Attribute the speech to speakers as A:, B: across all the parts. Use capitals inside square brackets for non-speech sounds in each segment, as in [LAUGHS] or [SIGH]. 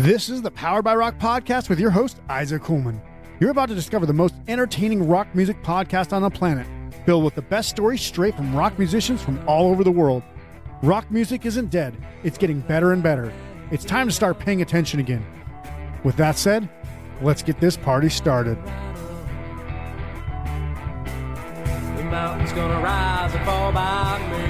A: This is the Powered by Rock podcast with your host, Isaac Kuhlman. You're about to discover the most entertaining rock music podcast on the planet, filled with the best stories straight from rock musicians from all over the world. Rock music isn't dead, it's getting better and better. It's time to start paying attention again. With that said, let's get this party started.
B: The mountain's gonna rise and fall by me.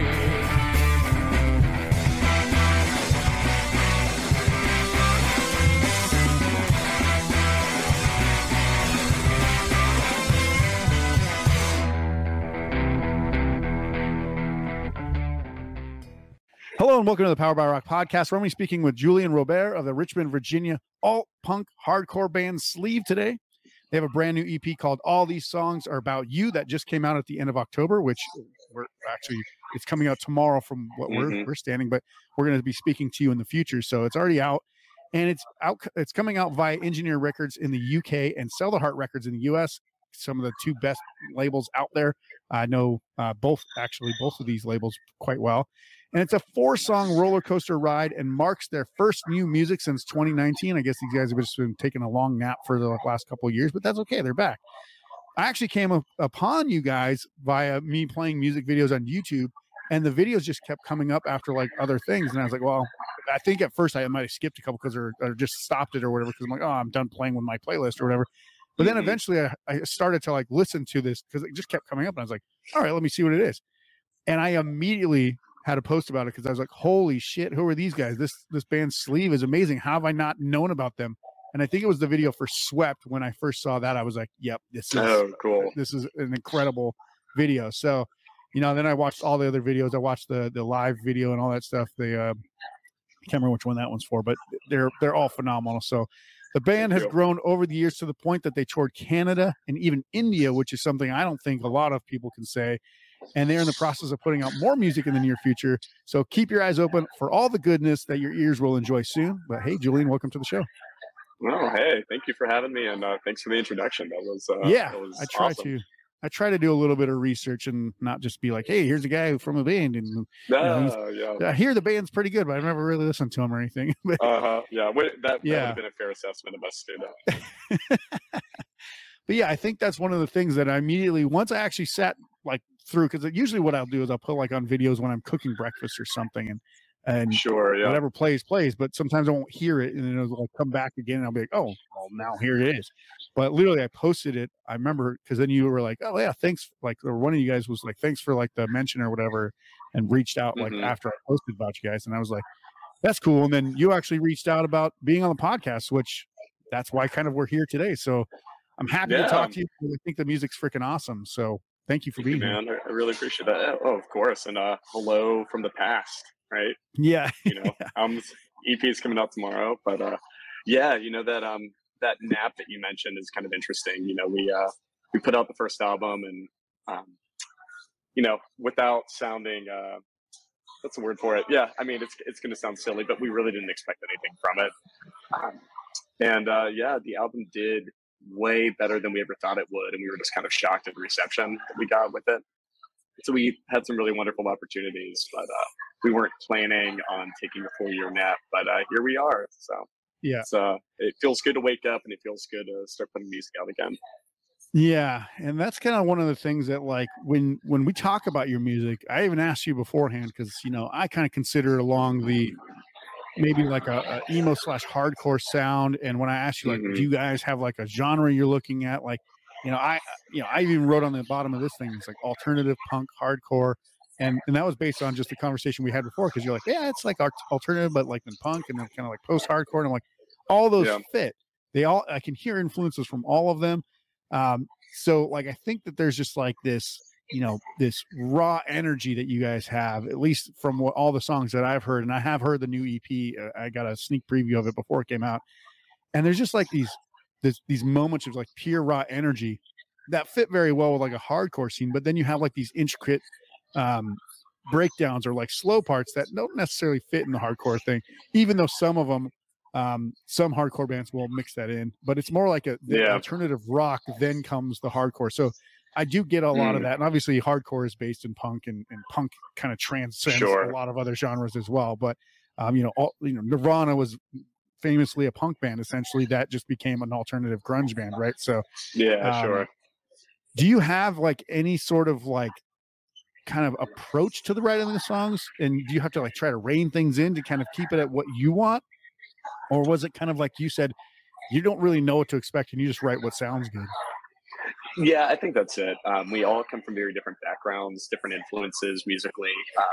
A: Hello and welcome to the Power by Rock podcast. We're only speaking with Julien Robert of the Richmond, Virginia alt punk hardcore band Sleave today. They have a brand new EP called All These Songs Are About You that just came out at the end of October, which we're actually it's coming out tomorrow from what we're
C: Mhm.
A: we're standing, but we're going to be speaking to you in the future. So it's already out and it's out it's coming out via Engineer Records in the UK and Sell the Heart Records in the US. Some of the two best labels out there. I know uh, both actually both of these labels quite well and it's a four song roller coaster ride and marks their first new music since 2019 i guess these guys have just been taking a long nap for the last couple of years but that's okay they're back. I actually came up upon you guys via me playing music videos on youtube and the videos just kept coming up after like other things and i was like well i think at first i might have skipped a couple because or, or just stopped it or whatever because i'm like oh i'm done playing with my playlist or whatever. But then
C: Mhm.
A: eventually I, I started to like listen to this because it just kept coming up and i was like all right let me see what it is. And i immediately had a post about it because I was like, "Holy shit, who are these guys? This this band Sleave is amazing. How have I not known about them?" And I think it was the video for Swept when I first saw that. I was like, "Yep, this is
C: Oh, cool.
A: this is an incredible video." So, you know, then I watched all the other videos. I watched the the live video and all that stuff. They uh, I can't remember which one that one's for, but they're they're all phenomenal. So. The band has grown over the years to the point that they toured Canada and even India, which is something I don't think a lot of people can say and they're in the process of putting out more music in the near future. So keep your eyes open for all the goodness that your ears will enjoy soon. But hey, Julien, welcome to the show.
C: Oh, hey, thank you for having me, and uh, thanks for the introduction. That was uh,
A: yeah,
C: that was
A: I try
C: awesome.
A: to. I try to do a little bit of research and not just be like, "Hey, here's a guy from a band," and know, he's-
C: Ah, yeah,
A: I hear the band's pretty good, but I've never really listened to him or anything. [LAUGHS] But
C: uh huh, yeah. Wait, that, that would
A: Yeah.
C: have been a fair assessment of us to do that. [LAUGHS]
A: but yeah, I think that's one of the things that I immediately once I actually sat like through because usually what I'll do is I'll put like on videos when I'm cooking breakfast or something and and
C: Sure, yeah.
A: whatever plays plays but sometimes i won't hear it and then it'll like come back again and i'll be like oh well now here it is but literally i posted it i remember because then you were like oh yeah thanks like or one of you guys was like thanks for like the mention or whatever and reached out like
C: Mhm.
A: after i posted about you guys and i was like that's cool and then you actually reached out about being on the podcast which that's why kind of we're here today so i'm happy to talk to you i think the music's freaking awesome so thank you for
C: Thank
A: being here
C: man. I, I really appreciate that. Oh, of course. And uh, hello from the past, right?
A: yeah [LAUGHS]
C: You know, um, EP is coming out tomorrow, but uh, yeah, you know that um that nap that you mentioned is kind of interesting. You know, we uh we put out the first album, and um, you know, without sounding uh, what's the word for it? Yeah, I mean, it's it's going to sound silly, but we really didn't expect anything from it. Um, and uh, yeah, the album did way better than we ever thought it would, and we were just kind of shocked at the reception that we got with it. So we had some really wonderful opportunities, but uh, we weren't planning on taking a full year nap. But uh, here we are. So
A: Yeah.
C: uh, it feels good to wake up, and it feels good to start putting music out again.
A: Yeah, and that's kind of one of the things that like when when we talk about your music, I even asked you beforehand because you know I kind of consider along the maybe like a, a emo slash hardcore sound. And when I asked you like,
C: Mhm.
A: do you guys have like a genre you're looking at? Like, you know, I you know I even wrote on the bottom of this thing it's like alternative punk hardcore. And, and that was based on just the conversation we had before because you're like yeah it's like alternative but like then punk and then kind of like post hardcore and I'm like all those
C: Yeah.
A: fit they all I can hear influences from all of them um so like i think that there's just like this you know this raw energy that you guys have at least from what all the songs that i've heard and i have heard the new ep uh, i got a sneak preview of it before it came out and there's just like these this, these moments of like pure raw energy that fit very well with like a hardcore scene but then you have like these intricate um breakdowns or like slow parts that don't necessarily fit in the hardcore thing even though some of them um some hardcore bands will mix that in but it's more like a the
C: Yeah.
A: alternative rock then comes the hardcore so i do get a lot of
C: Mm.
A: that and obviously hardcore is based in punk and, and punk kind of transcends
C: Sure.
A: a lot of other genres as well but um you know all you know nirvana was famously a punk band essentially that just became an alternative grunge band, right? So
C: Yeah,
A: Um,
C: sure.
A: do you have like any sort of like kind of approach to the writing of the songs and do you have to like try to rein things in to kind of keep it at what you want or was it kind of like you said you don't really know what to expect and you just write what sounds good
C: Yeah, I think that's it. Um, we all come from very different backgrounds, different influences musically. Um,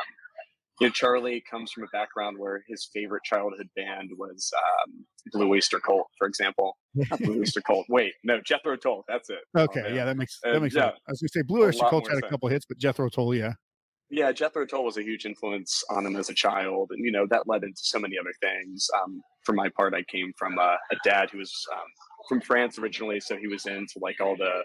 C: you know, Charlie comes from a background where his favorite childhood band was um, Blue Oyster Cult, for example. Not Blue Oyster [LAUGHS] Cult. Wait, no, Jethro Tull. That's it. Oh,
A: okay
C: man.
A: yeah that makes that
C: Uh,
A: makes
C: yeah.
A: sense i was gonna say blue oyster cult had a
C: sense.
A: couple hits but jethro tull yeah
C: yeah, Jethro Tull was a huge influence on him as a child, and you know that led into so many other things. Um, for my part, I came from a, a dad who was um, from France originally, so he was into like all the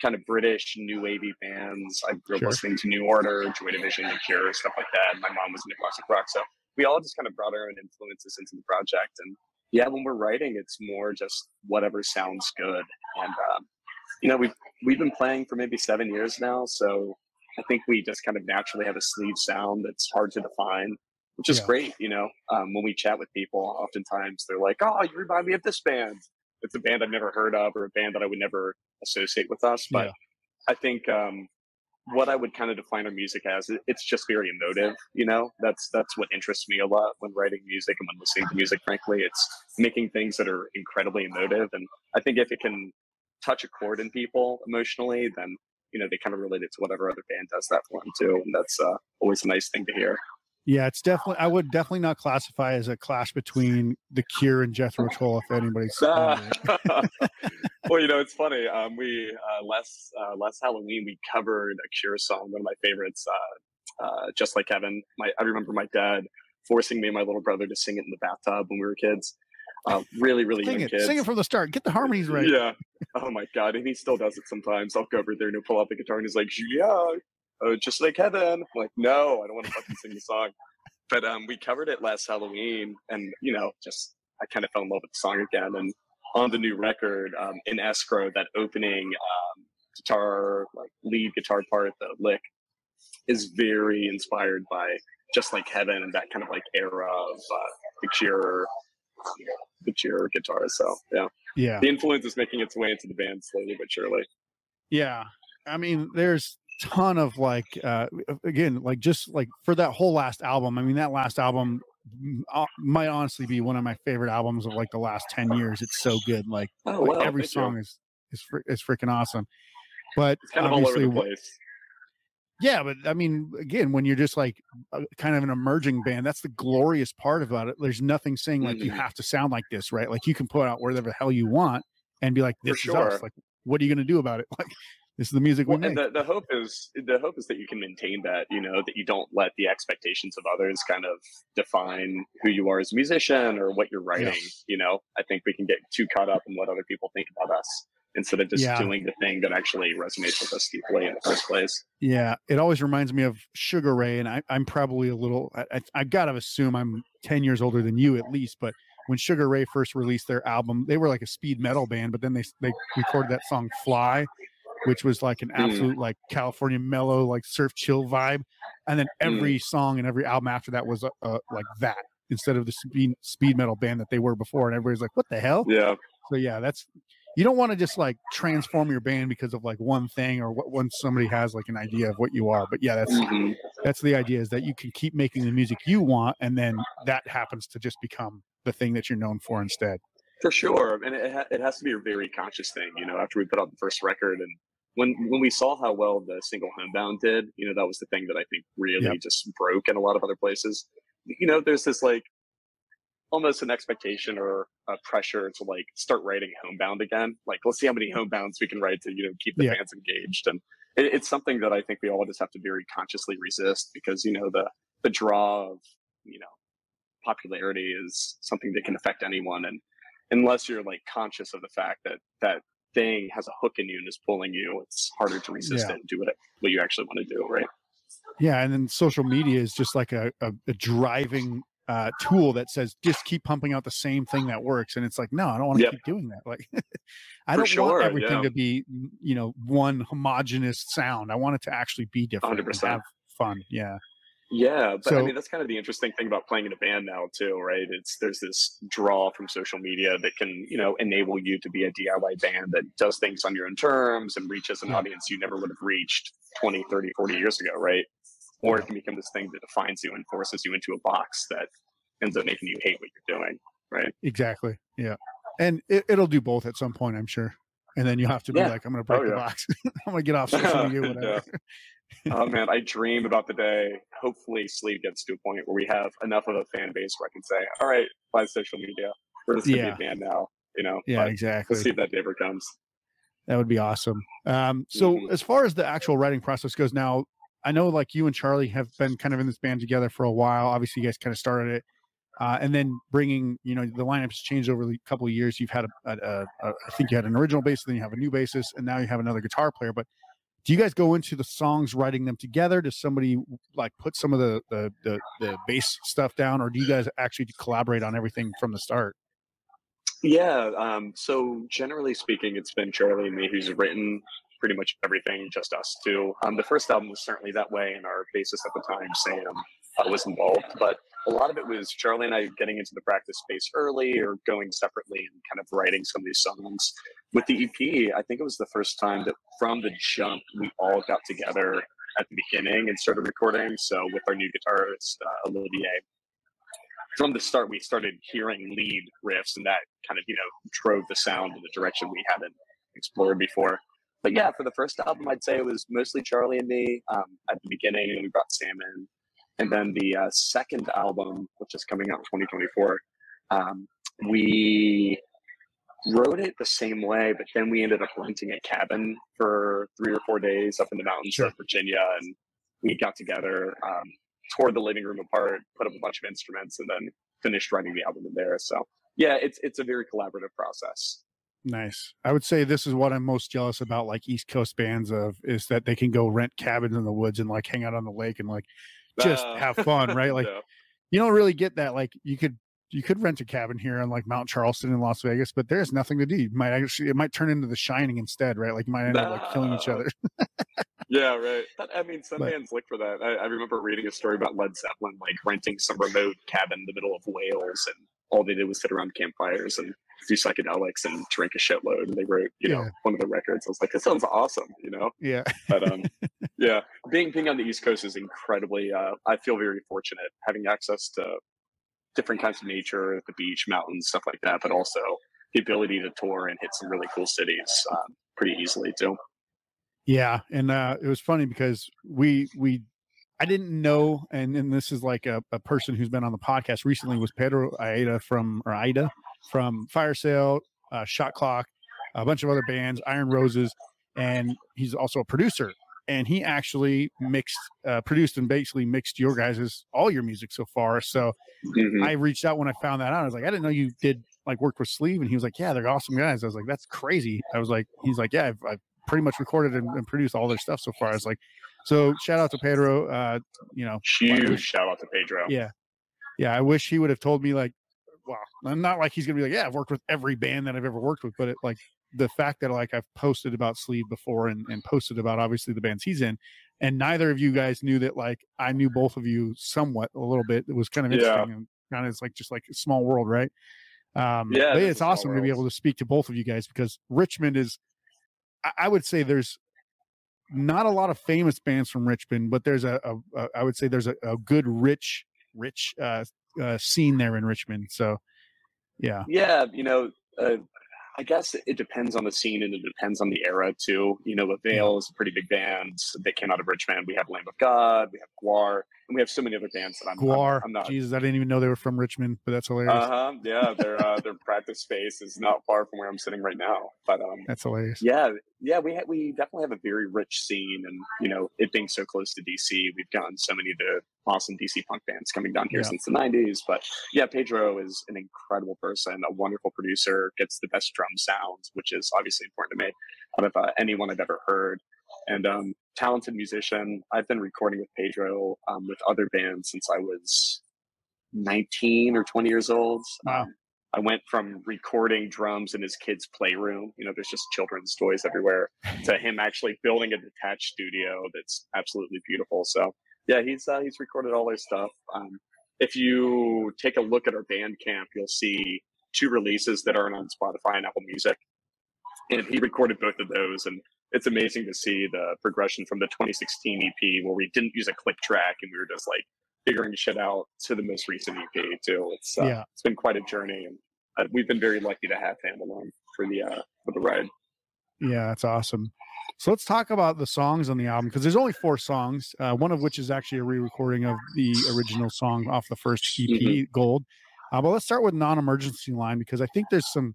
C: kind of British new wavy bands. I grew up
A: Sure.
C: listening to New Order, Joy Division, The Cure, stuff like that. My mom was into classic rock, so we all just kind of brought our own influences into the project. And yeah, when we're writing, it's more just whatever sounds good. And um, you know, we've we've been playing for maybe seven years now, so I think we just kind of naturally have a Sleave sound that's hard to define, which is
A: Yeah.
C: great. You know, um, when we chat with people, oftentimes they're like, "Oh, you remind me of this band." It's a band I've never heard of, or a band that I would never associate with us. But
A: Yeah.
C: I think um, what I would kind of define our music as it's just very emotive. You know, that's that's what interests me a lot when writing music and when listening to music. Frankly, it's making things that are incredibly emotive, and I think if it can touch a chord in people emotionally, then you know they kind of relate it to whatever other band does that for them too, and that's uh, always a nice thing to hear.
A: Yeah it's definitely i would definitely not classify as a clash between the cure and jethro tull if anybody's [LAUGHS] uh, [LAUGHS]
C: well, you know, it's funny. Um, we uh, last uh, last Halloween we covered a Cure song, one of my favorites, uh, uh, "Just Like Heaven." My I remember my dad forcing me and my little brother to sing it in the bathtub when we were kids. Uh, really, really
A: sing
C: young
A: it
C: kids.
A: sing it from the start get the harmonies right
C: Yeah. Oh my god, and he still does it sometimes. I'll go over there and he'll pull out the guitar and he's like, "Yeah, uh, just like heaven." I'm like, no, I don't want to fucking sing the song. But um, we covered it last Halloween, and you know, just I kind of fell in love with the song again. And on the new record, um, in escrow, that opening um, guitar, like lead guitar part, the lick, is very inspired by just like heaven and that kind of like era of uh, the Cure, the Cure guitar. So yeah
A: yeah
C: the influence is making its way into the band slowly but surely.
A: Yeah. I mean, there's ton of like uh again, like just like for that whole last album. I mean, that last album uh, might honestly be one of my favorite albums of like the last 10 years. It's so good. Like,
C: Oh,
A: like every song is is fr- is freaking awesome. But
C: It's kind of all over
A: obviously
C: the place.
A: yeah, but I mean, again, when you're just like a, kind of an emerging band, that's the glorious part about it. There's nothing saying like you
C: Mhm.
A: have to sound like this, right? Like you can put out whatever the hell you want and be like,
C: For
A: this is
C: sure.
A: us. Like, what are you going to do about it? [LAUGHS] Like, this is the music we
C: Well, and
A: make.
C: the, the hope is the hope is that you can maintain that, you know, that you don't let the expectations of others kind of define who you are as a musician or what you're writing. You know, I think we can get too caught up in what other people think about us instead of just
A: Yeah.
C: doing the thing that actually resonates with us deeply in the first place.
A: Yeah, it always reminds me of Sugar Ray, and I, I'm probably a little. I, I, I gotta assume I'm 10 years older than you at least. But when Sugar Ray first released their album, they were like a speed metal band, but then they they recorded that song "Fly," which was like an
C: Mm.
A: absolute like California mellow, like surf chill vibe. And then every song and every album after that was uh, uh, like that instead of the speed speed metal band that they were before. And everybody's like, "What the hell?"
C: Yeah.
A: So yeah, that's you don't want to just like transform your band because of like one thing or what when somebody has like an idea of what you are. But yeah, that's
C: Mhm.
A: that's the idea is that you can keep making the music you want and then that happens to just become the thing that you're known for instead.
C: For sure, and it ha- it has to be a very conscious thing, you know. After we put out the first record, and when when we saw how well the single "Homebound" did, you know, that was the thing that I think really
A: Yep.
C: just broke in a lot of other places. You know, there's this like almost an expectation or a pressure to like start writing "Homebound" again. Like, let's see how many homebounds we can write to you know keep the
A: Yeah.
C: fans engaged, and it, it's something that I think we all just have to very consciously resist because you know the the draw of you know popularity is something that can affect anyone and unless you're like conscious of the fact that that thing has a hook in you and is pulling you it's harder to resist
A: Yeah.
C: it and do what, it, what you actually want to do right
A: Yeah, and then social media is just like a, a, a driving uh, tool that says just keep pumping out the same thing that works, and it's like no, I don't want to
C: Yep.
A: keep doing that. [LAUGHS] Like I
C: For
A: don't
C: sure,
A: want everything
C: yeah.
A: to be you know one homogenous sound. I want it to actually be different,
C: 100%.
A: have fun. Yeah,
C: Yeah, but I mean that's kind of the interesting thing about playing in a band now too, right? It's there's this draw from social media that can, you know, enable you to be a DIY band that does things on your own terms and reaches an
A: Yeah.
C: audience you never would have reached 20, 30, 40 years ago, right? Or it can become this thing that defines you and forces you into a box that ends up making you hate what you're doing, right?
A: Exactly. Yeah. And it, it'll do both at some point, I'm sure. And then you have to be
C: Yeah.
A: like, I'm going to oh, break
C: Oh,
A: the box. [LAUGHS] I'm going to get off social [LAUGHS] media, whatever.
C: Oh man, I dream about the day. Hopefully, Sleave gets to a point where we have enough of a fan base where I can say, "All right, by social media, we're just gonna
A: Yeah.
C: be a band now." You know,
A: Yeah,
C: But
A: exactly.
C: Let's see if that day ever comes.
A: That would be awesome. Um, so
C: Mhm.
A: as far as the actual writing process goes now, I know like you and Charlie have been kind of in this band together for a while. Obviously, you guys kind of started it. Uh, and then bringing, you know, the lineup's changed over the couple of years. You've had a, a, a, a, I think you had an original bass, then you have a new bassist, and now you have another guitar player. But do you guys go into the songs writing them together? Does somebody like put some of the the the, the bass stuff down, or do you guys actually collaborate on everything from the start?
C: Yeah. Um, so generally speaking, it's been Charlie and me who's written pretty much everything, just us two. Um, the first album was certainly that way, and our bassist at the time, Sam, uh, was involved. But a lot of it was Charlie and I getting into the practice space early or going separately and kind of writing some of these songs. With the EP, I think it was the first time that from the jump we all got together at the beginning and started recording. So with our new guitarist uh, Olivier, from the start we started hearing lead riffs, and that kind of you know drove the sound in the direction we hadn't explored before. But yeah, for the first album, I'd say it was mostly Charlie and me um, at the beginning, and we brought Sam in. And then the uh, second album, which is coming out in 2024, um, we wrote it the same way, but then we ended up renting a cabin for three or four days up in the mountains
A: Sure.
C: of Virginia, and we got together, um, tore the living room apart, put up a bunch of instruments, and then finished writing the album in there. So yeah, it's it's a very collaborative process.
A: Nice. I would say this is what I'm most jealous about, like East Coast bands of, is that they can go rent cabins in the woods and like hang out on the lake and like just
C: Uh,
A: have fun, right? [LAUGHS] Like
C: yeah.
A: you don't really get that. Like you could you could rent a cabin here on like Mount Charleston in Las Vegas, but there's nothing to do. You might actually it might turn into The Shining instead, right? Like you might end up like killing each other. [LAUGHS]
C: Yeah, right. I mean, some
A: But-
C: look for that. I, I remember reading a story about Led Zeppelin, like renting some remote cabin in the middle of Wales, and all they did was sit around campfires and do psychedelics and drink a shitload. And they wrote, you know,
A: Yeah.
C: one of the records. I was like, that sounds awesome, you know.
A: yeah.
C: But um, [LAUGHS] yeah, being being on the East Coast is incredibly. Uh, I feel very fortunate having access to different kinds of nature, the beach, mountains, stuff like that, but also the ability to tour and hit some really cool cities um, pretty easily too.
A: Yeah, and uh, it was funny because we we I didn't know, and and this is like a, a person who's been on the podcast recently was Pedro Aida from or Aida from Fire Sale, uh, Shot Clock, a bunch of other bands, Iron Roses, and he's also a producer. And he actually mixed, uh, produced, and basically mixed your guys's all your music so far. So
C: Mhm.
A: I reached out when I found that out. I was like, I didn't know you did like work with Sleave, and he was like, Yeah, they're awesome guys. I was like, That's crazy. I was like, He's like, Yeah, I've, I've pretty much recorded and, and produced all their stuff so far. I was like, So shout out to Pedro. Uh, you know,
C: Huge shout out to Pedro.
A: yeah, yeah. I wish he would have told me like, well, I'm not like he's gonna be like, Yeah, I've worked with every band that I've ever worked with, but it like the fact that like I've posted about Sleave before and, and posted about obviously the bands he's in, and neither of you guys knew that like I knew both of you somewhat a little bit. It was kind of
C: Yeah.
A: interesting and kind of it's like just like a small world, right? Um,
C: Yeah,
A: but
C: it is a
A: it's awesome to be able to speak to both of you guys because Richmond is, I, I would say there's not a lot of famous bands from Richmond, but there's a, a, a I would say there's a, a good rich rich uh, uh, scene there in Richmond. So yeah,
C: Yeah, you know, uh, I guess it depends on the scene and it depends on the era too. You know, the Veil is a pretty big band. They came out of Richmond. We have Lamb of God, we have GWAR, and we have so many other bands that I'm, I'm- I'm, not.
A: Jesus, I didn't even know they were from Richmond, but that's hilarious.
C: Uh huh. Yeah, their uh, their practice space is not far from where I'm sitting right now. But um,
A: that's hilarious.
C: yeah, yeah, we ha- we definitely have a very rich scene, and you know, it being so close to DC, we've gotten so many of the awesome DC punk bands coming down here
A: Yeah.
C: since the '90s. But yeah, Pedro is an incredible person, a wonderful producer, gets the best drum sounds, which is obviously important to me out of uh, anyone I've ever heard. And um, talented musician. I've been recording with Pedro um, with other bands since I was 19 or 20 years old.
A: Wow.
C: Um, I went from recording drums in his kid's playroom, you know, there's just children's toys everywhere, to him actually building a detached studio that's absolutely beautiful. So yeah, he's uh, he's recorded all his stuff. Um, if you take a look at our Bandcamp, you'll see two releases that aren't on Spotify and Apple Music, and he recorded both of those. And it's amazing to see the progression from the 2016 EP where we didn't use a click track and we were just like figuring shit out to the most recent EP too. It's uh,
A: Yeah.
C: it's been quite a journey, and uh, we've been very lucky to have him along for the uh, for the ride.
A: Yeah, that's awesome. So let's talk about the songs on the album because there's only four songs, uh, one of which is actually a re-recording of the original song off the first EP,
C: Mhm.
A: Gold. Uh, but let's start with non-emergency line because I think there's some.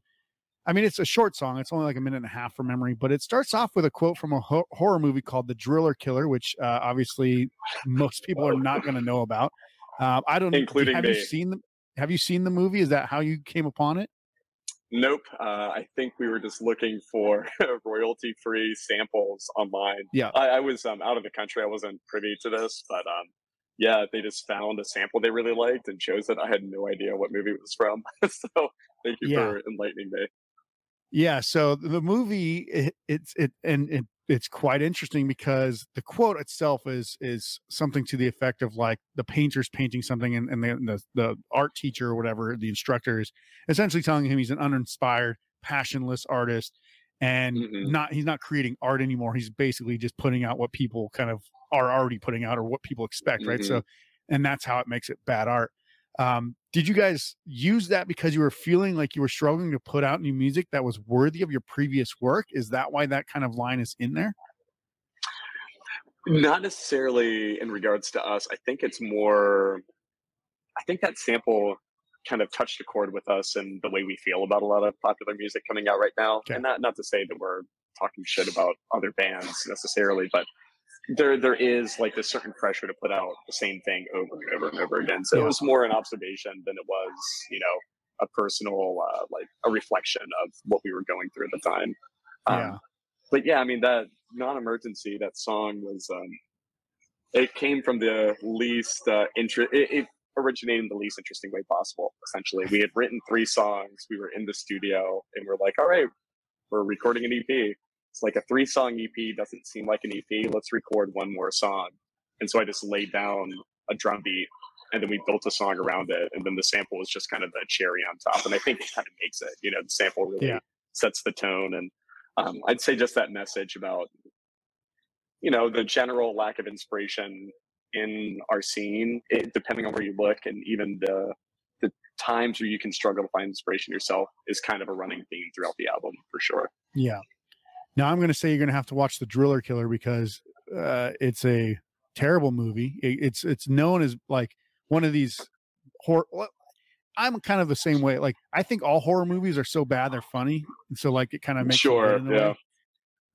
A: I mean, it's a short song. It's only like a minute and a half from memory, but it starts off with a quote from a ho- horror movie called The Driller Killer, which uh, obviously most people are not going to know about. Uh, I don't.
C: Including
A: have you seen the Have you seen the movie? Is that how you came upon it?
C: Nope. Uh, I think we were just looking for [LAUGHS] royalty free samples online.
A: Yeah.
C: I, I was um, out of the country. I wasn't privy to this, but um, yeah, they just found a sample they really liked and chose it. I had no idea what movie it was from. [LAUGHS] so thank you
A: Yeah.
C: for enlightening me.
A: Yeah, so the movie it, it's it and it, it's quite interesting because the quote itself is is something to the effect of like the painter's painting something and, and the, the the art teacher or whatever the instructor is essentially telling him he's an uninspired, passionless artist and
C: Mhm.
A: not he's not creating art anymore. He's basically just putting out what people kind of are already putting out or what people expect, right? So and that's how it makes it bad art. Um, did you guys use that because you were feeling like you were struggling to put out new music that was worthy of your previous work? Is that why that kind of line is in there?
C: Not necessarily in regards to us. I think it's more. I think that sample kind of touched a chord with us and the way we feel about a lot of popular music coming out right now.
A: Okay.
C: And not not to say that we're talking shit about other bands necessarily, but there there is like this certain pressure to put out the same thing over and over and over again. So
A: Yeah.
C: it was more an observation than it was, you know, a personal uh, like a reflection of what we were going through at the time. Um,
A: Yeah.
C: but yeah, I mean that non-emergency, that song was um it came from the least uh interest it, it originated in the least interesting way possible, essentially. We had written three songs, we were in the studio and we're like, all right, we're recording an EP. It's like a three song EP doesn't seem like an EP. Let's record one more song. And so I just laid down a drum beat and then we built a song around it. And then the sample was just kind of the cherry on top. And I think it kind of makes it, you know, the sample really
A: Yeah.
C: sets the tone. And um, I'd say just that message about, you know, the general lack of inspiration in our scene, it, depending on where you look, and even the the times where you can struggle to find inspiration yourself is kind of a running theme throughout the album for sure.
A: Yeah. Now I'm going to say you're going to have to watch The Driller Killer because uh, it's a terrible movie. It, it's it's known as like one of these horror. I'm kind of the same way. Like I think all horror movies are so bad they're funny, and so like it kind of makes
C: Sure,
A: in way.
C: yeah.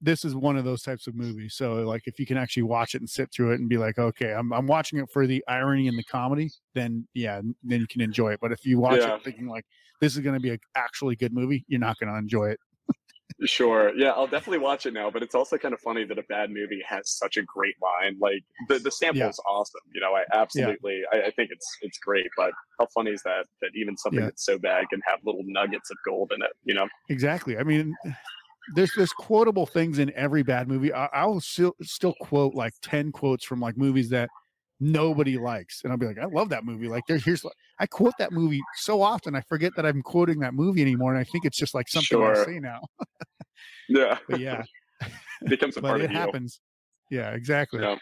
A: This is one of those types of movies. So like if you can actually watch it and sit through it and be like, okay, I'm I'm watching it for the irony and the comedy, then yeah, then you can enjoy it. But if you watch
C: Yeah.
A: it thinking like this is going to be a actually good movie, you're not going to enjoy it.
C: Sure. Yeah, I'll definitely watch it now. But it's also kind of funny that a bad movie has such a great line. Like the, the sample
A: Yeah.
C: is awesome. You know, I absolutely I, I think it's it's great. But how funny is that that even something
A: Yeah.
C: that's so bad can have little nuggets of gold in it, you know?
A: Exactly. I mean, there's there's quotable things in every bad movie. I, I will still still quote like ten quotes from like movies that nobody likes, and I'll be like, I love that movie. Like there, here's I quote that movie so often, I forget that I'm quoting that movie anymore, and I think it's just like something I
C: Sure.
A: say now.
C: Yeah.
A: But yeah, [LAUGHS]
C: It becomes a
A: but
C: part
A: it
C: of it
A: happens. Yeah, exactly.
C: Yeah.
A: All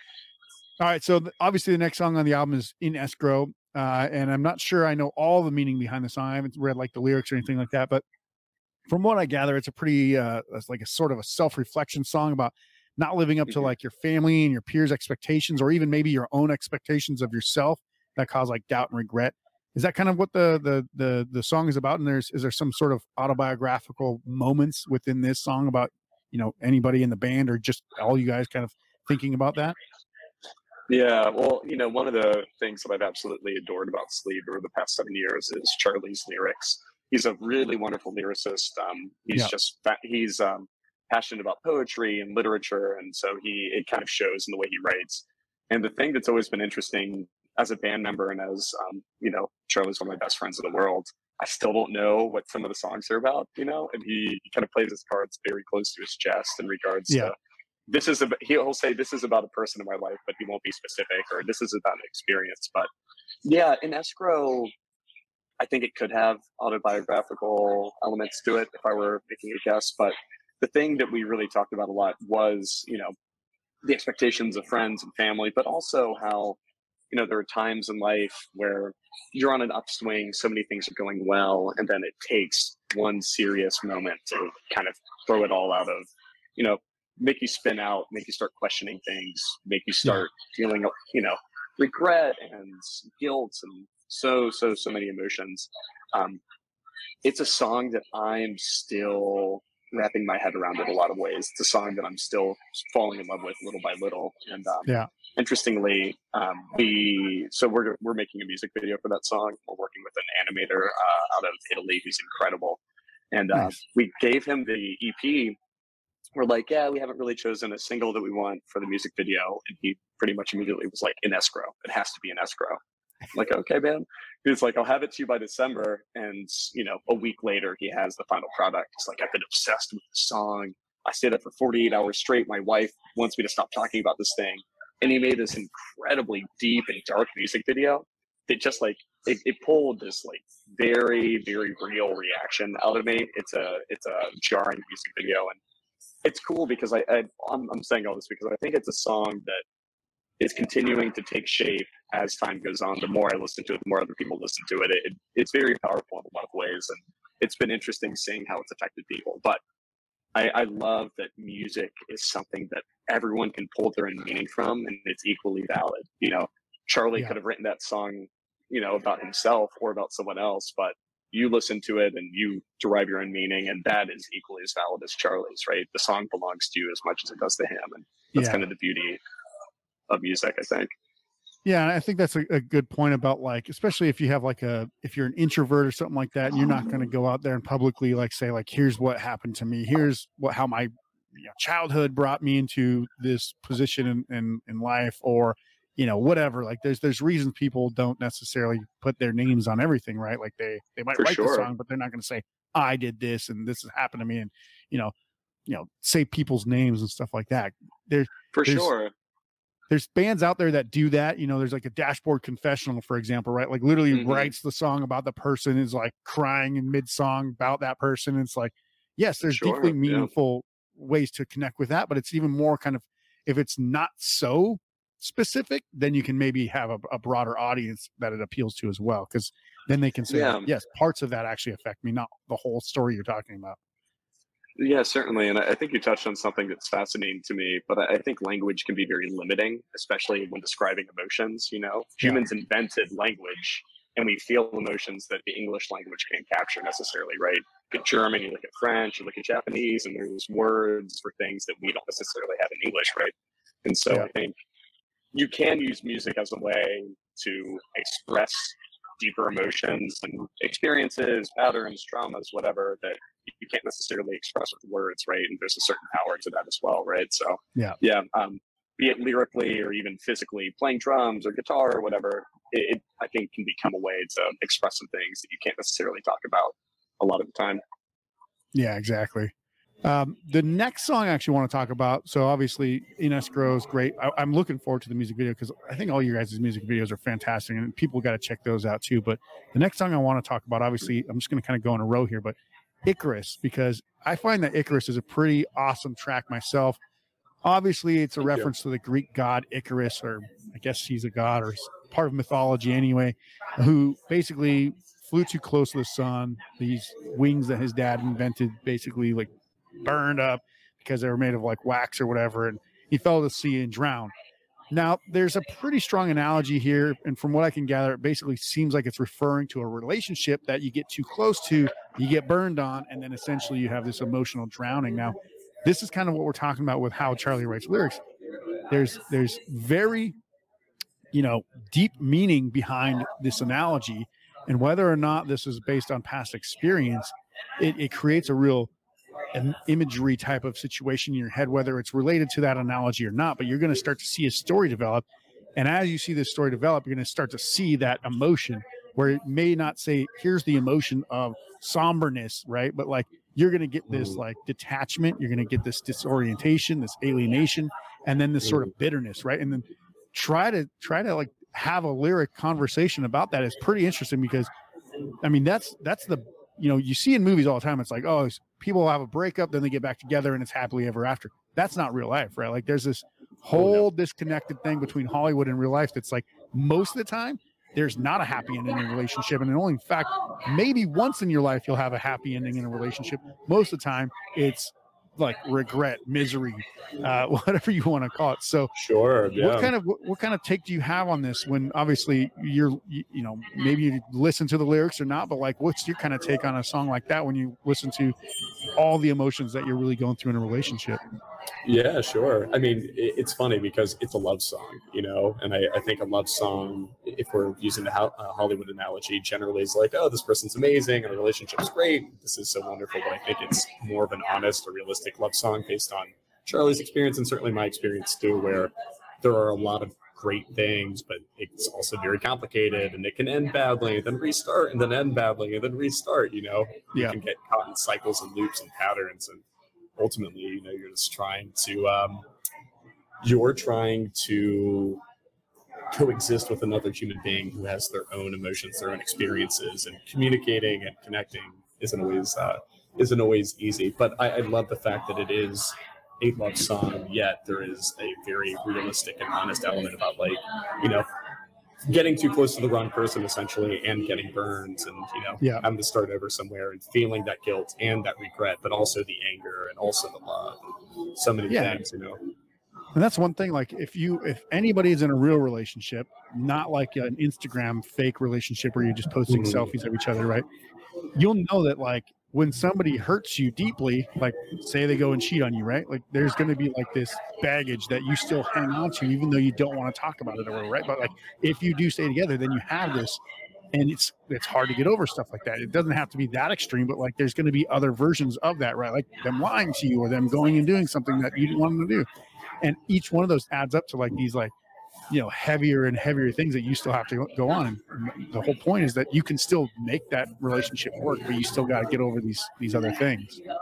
A: right, so th- obviously the next song on the album is "In Escrow," uh, and I'm not sure I know all the meaning behind the song. I haven't read like the lyrics or anything like that, but from what I gather, it's a pretty uh, it's like a sort of a self-reflection song about not living up to
C: Mhm.
A: like your family and your peers' expectations, or even maybe your own expectations of yourself that cause like doubt and regret. Is that kind of what the the the the song is about? And there's is there some sort of autobiographical moments within this song about you know anybody in the band or just all you guys kind of thinking about that?
C: Yeah, well, you know, one of the things that I've absolutely adored about Sleave over the past seven years is Charlie's lyrics. He's a really wonderful lyricist. Um, he's
A: Yeah.
C: just he's um, passionate about poetry and literature, and so he it kind of shows in the way he writes. And the thing that's always been interesting as a band member and as um, you know, Charlie's one of my best friends in the world. I still don't know what some of the songs are about, you know, and he, he kind of plays his cards very close to his chest in regards
A: Yeah.
C: to this is a, he'll say this is about a person in my life but he won't be specific or this is about an experience but yeah in escrow i think it could have autobiographical elements to it if i were making a guess but the thing that we really talked about a lot was you know the expectations of friends and family but also how you know there are times in life where you're on an upswing so many things are going well and then it takes one serious moment to kind of throw it all out of you know make you spin out, make you start questioning things, make you start feeling, you know, regret and guilt and so, so, so many emotions. Um, it's a song that I'm still wrapping my head around it a lot of ways. It's a song that I'm still falling in love with little by little. And um,
A: yeah,
C: interestingly, um, we so we're we're making a music video for that song. We're working with an animator uh, out of Italy who's incredible, and uh, nice. we gave him the EP we're like, yeah, we haven't really chosen a single that we want for the music video. And he pretty much immediately was like, in escrow. It has to be in escrow. [LAUGHS] Like, okay, man. He's like, I'll have it to you by December. And, you know, a week later, he has the final product. He's like, I've been obsessed with the song. I stayed up for 48 hours straight. My wife wants me to stop talking about this thing. And he made this incredibly deep and dark music video that just like, it, it pulled this like very, very real reaction out of me. It's a, it's a jarring music video. And it's cool because I, I I'm, I'm saying all this because I think it's a song that is continuing to take shape as time goes on. The more I listen to it, the more other people listen to it. it it's very powerful in a lot of ways, and it's been interesting seeing how it's affected people. But I, I love that music is something that everyone can pull their own meaning from, and it's equally valid. You know, Charlie yeah. could have written that song, you know, about himself or about someone else, but you listen to it and you derive your own meaning and that is equally as valid as charlie's right the song belongs to you as much as it does to him and that's yeah. kind of the beauty of music i think.
A: Yeah i think that's a, a, good point about like especially if you have like a if you're an introvert or something like that and you're not going to go out there and publicly like say like here's what happened to me. Here's what how my you know, childhood brought me into this position in, in in life or you know whatever. Like there's there's reasons people don't necessarily put their names on everything right? Like they they might
C: For
A: write
C: sure.
A: the song but they're not going to say i did this and this has happened to me and you know you know say people's names and stuff like that. There's
C: for there's, sure
A: there's bands out there that do that you know there's like a dashboard confessional for example right like literally mm-hmm. writes the song about the person is like crying in mid song about that person it's like yes there's sure, deeply meaningful yeah. ways to connect with that but it's even more kind of if it's not so specific, then you can maybe have a, a broader audience that it appeals to as well. Because then they can say, yeah. yes, parts of that actually affect me, not the whole story you're talking about.
C: Yeah, certainly. And I think you touched on something that's fascinating to me, but I think language can be very limiting, especially when describing emotions. You know, humans yeah. invented language and we feel emotions that the English language can't capture necessarily, right? Look at German, you look at French, you look at Japanese, and there's words for things that we don't necessarily have in English, right? And so yeah. I think you can use music as a way to express deeper emotions and experiences, patterns, traumas, whatever that you can't necessarily express with words, right? And there's a certain power to that as well, right? So
A: yeah,
C: yeah, um, be it lyrically or even physically, playing drums or guitar or whatever, it, it I think can become a way to express some things that you can't necessarily talk about a lot of the time.
A: Yeah, exactly. Um, the next song I actually want to talk about. So obviously, In Escrow is great. I, am looking forward to the music video because I think all you guys' music videos are fantastic, and people got to check those out too. But the next song I want to talk about, obviously, I'm just going to kind of go in a row here, but Icarus because I find that Icarus is a pretty awesome track myself. Obviously, it's a Thank reference you. to the Greek god Icarus, or I guess he's a god or part of mythology anyway, who basically flew too close to the sun. These wings that his dad invented basically like burned up because they were made of like wax or whatever, and he fell to sea and drowned. Now, there's a pretty strong analogy here, and from what I can gather, it basically seems like it's referring to a relationship that you get too close to, you get burned on, and then essentially you have this emotional drowning. Now, this is kind of what we're talking about with how Charlie writes lyrics. There's there's very, you know, deep meaning behind this analogy, and whether or not this is based on past experience, it, it creates a real an imagery type of situation in your head, whether it's related to that analogy or not. But you're going to start to see a story develop. And as you see this story develop, you're going to start to see that emotion where it may not say, here's the emotion of somberness, right? But like you're going to get this
C: Mhm.
A: like detachment, you're going to get this disorientation, this alienation, and then this sort of bitterness, right? And then try to try to like have a lyric conversation about that is pretty interesting because I mean that's that's the you know you see in movies all the time it's like oh it's- people have a breakup then they get back together and it's happily ever after. That's not real life right? Like there's this oh, whole disconnected thing between Hollywood and real life that's like most of the time there's not a happy ending in a relationship and only in fact maybe once in your life you'll have a happy ending in a relationship. Most of the time it's like regret misery uh [LAUGHS] whatever you want to call it so
C: Sure. Yeah.
A: what kind of what, what kind of take do you have on this when obviously you're you, you know maybe you listen to the lyrics or not but like what's your kind of take on a song like that when you listen to all the emotions that you're really going through in a relationship
C: Yeah, sure. I mean, it, it's funny because it's a love song, you know, and I, I think a love song, if we're using the Ho- uh, Hollywood analogy, generally is like, oh, this person's amazing and our relationship's great. This is so wonderful. But I think it's more of an honest or realistic love song based on Charlie's experience and certainly my experience too, where there are a lot of great things, but it's also very complicated and it can end badly and then restart and then end badly and then restart, you know? You can get caught in cycles and loops and patterns and ultimately, you know, you're just trying to um you're trying to coexist with another human being who has their own emotions, their own experiences, and communicating and connecting isn't always uh, isn't always easy. But I, I love the fact that it is a love song, yet there is a very realistic and honest element about like, you know, getting too close to the wrong person essentially and getting burned and you know
A: Yeah.
C: having to start over somewhere and feeling that guilt and that regret but also the anger and also the love so many
A: Yeah.
C: things you know
A: and that's one thing like if you if anybody is in a real relationship not like an instagram fake relationship where you're just posting
C: Mhm.
A: selfies of each other right you'll know that like when somebody hurts you deeply like say they go and cheat on you right? Like there's going to be like this baggage that you still hang on to even though you don't want to talk about it or whatever, right? But like if you do stay together then you have this and it's it's hard to get over stuff like that. It doesn't have to be that extreme but like there's going to be other versions of that right? Like them lying to you or them going and doing something that you didn't want them to do. And each one of those adds up to like these like you know heavier and heavier things that you still have to go- on. And the whole point is that you can still make that relationship work but you still got to get over these these other things.
C: Yeah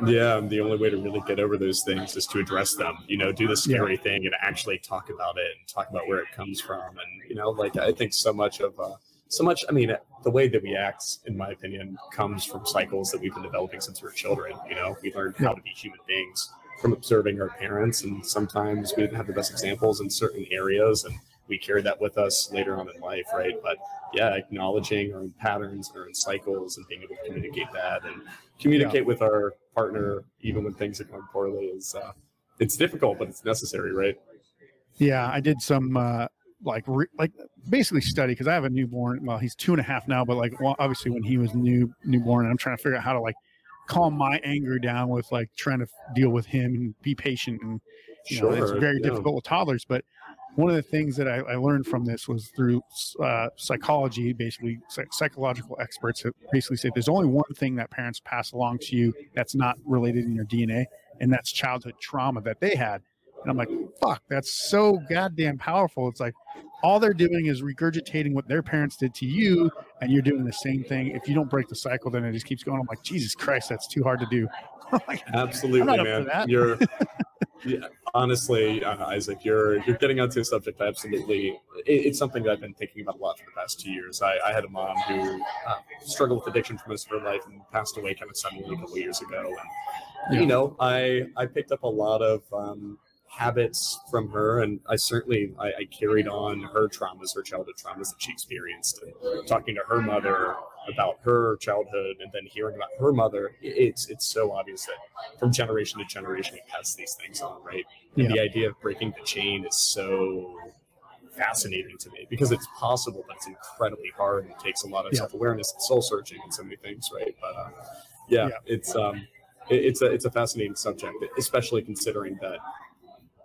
C: the only way to really get over those things is to address them you know do the scary thing and actually talk about it and talk about where it comes from. And you know like i think so much of uh so much i mean the way that we act in my opinion comes from cycles that we've been developing since we were children you know? We learned how to be human beings from observing our parents and sometimes we didn't have the best examples in certain areas and we carry that with us later on in life right? But yeah acknowledging our own patterns and our own cycles and being able to communicate that and communicate with our partner even when things are going poorly is uh it's difficult but it's necessary right?
A: Yeah i did some uh like re- like basically study because i have a newborn well he's two and a half now but like well, obviously when he was new newborn and i'm trying to figure out how to like calm my anger down with like trying to deal with him and be patient and you know, it's very
C: yeah.
A: difficult with toddlers but one of the things that I, I learned from this was through uh, psychology basically psychological experts that basically say there's only one thing that parents pass along to you that's not related in your dna and that's childhood trauma that they had and i'm like fuck that's so goddamn powerful it's like all they're doing is regurgitating what their parents did to you and you're doing the same thing if you don't break the cycle then it just keeps going i'm like jesus christ that's too hard to do [LAUGHS] Like,
C: Absolutely,
A: I'm not up for
C: man. You're [LAUGHS] yeah, honestly, uh, Isaac. You're you're getting onto a subject. I absolutely, it, it's something that I've been thinking about a lot for the past two years. I, I had a mom who uh, struggled with addiction for most of her life and passed away kind of suddenly a couple of years ago. And
A: Yeah.
C: you know, I I picked up a lot of um, habits from her, and I certainly I, I carried on her traumas, her childhood traumas that she experienced, and talking to her mother about her childhood, and then hearing about her mother. It's it's so obvious that from generation to generation we pass these things on, right? And
A: Yeah.
C: the idea of breaking the chain is so fascinating to me because it's possible, but it's incredibly hard and it takes a lot of
A: Yeah.
C: self awareness and soul searching and so many things, right? But uh, yeah,
A: Yeah.
C: it's um, it, it's a it's a fascinating subject, especially considering that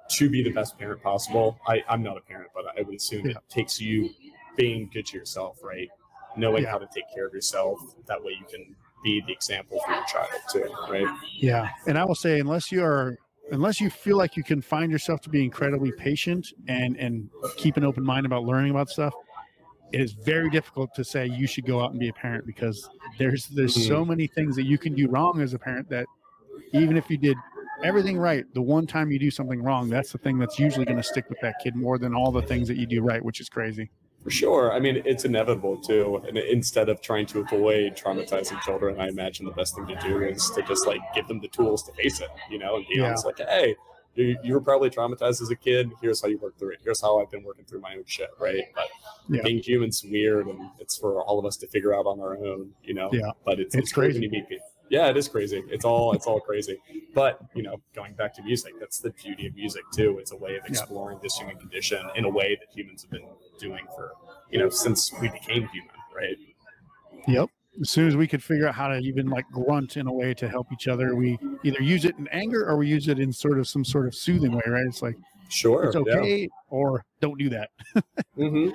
C: to be the best parent possible. I I'm not a parent, but I would assume
A: Yeah.
C: it takes you being good to yourself, right? Knowing
A: Yeah.
C: how to take care of yourself. That way you can be the example for your child too, right?
A: Yeah, and I will say, unless you are, unless you feel like you can find yourself to be incredibly patient and and keep an open mind about learning about stuff, it is very difficult to say you should go out and be a parent because there's there's so mm-hmm. many things that you can do wrong as a parent that even if you did everything right the one time you do something wrong that's the thing that's usually going to stick with that kid more than all the things that you do right which is crazy
C: For sure. I mean, it's inevitable too. And instead of trying to avoid traumatizing children, I imagine the best thing to do is to just like give them the tools to face it, you know, and be
A: Yeah.
C: honest, like, hey, you, you were probably traumatized as a kid. Here's how you work through it. Here's how I've been working through my own shit, right? But
A: Yeah.
C: being human's weird, and it's for all of us to figure out on our own, you know.
A: Yeah.
C: But it's,
A: It's
C: it's, crazy when
A: crazy.
C: you meet people. Yeah, it is crazy. It's all it's all crazy. But you know, going back to music, that's the beauty of music too. It's a way of exploring this human condition in a way that humans have been doing for you know since we became human, right?
A: Yep. As soon as we could figure out how to even like grunt in a way to help each other, we either use it in anger or we use it in sort of some sort of soothing way, right? It's like
C: Sure.
A: it's okay or don't do that.
C: Yeah. [LAUGHS] hmm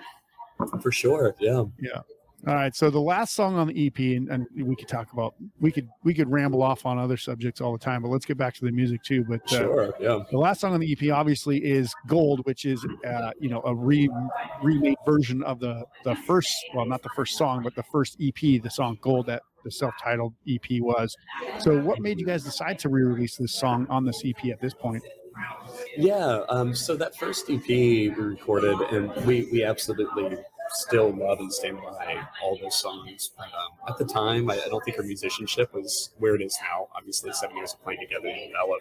C: For sure. Yeah, yeah.
A: All right. So the last song on the EP, and, and we could talk about we could we could ramble off on other subjects all the time, but let's get back to the music too. But uh,
C: Sure. Yeah.
A: the last song on the EP obviously is Gold, which is uh, you know a re remade version of the the first well not the first song but the first EP, the song Gold that the self-titled EP was. So what made you guys decide to re-release this song on this EP at this point?
C: Yeah. Um, so that first EP we recorded, and we we absolutely still love and stand by all those songs. Um, at the time, I, I don't think our musicianship was where it is now. Obviously, seven years of playing together and develop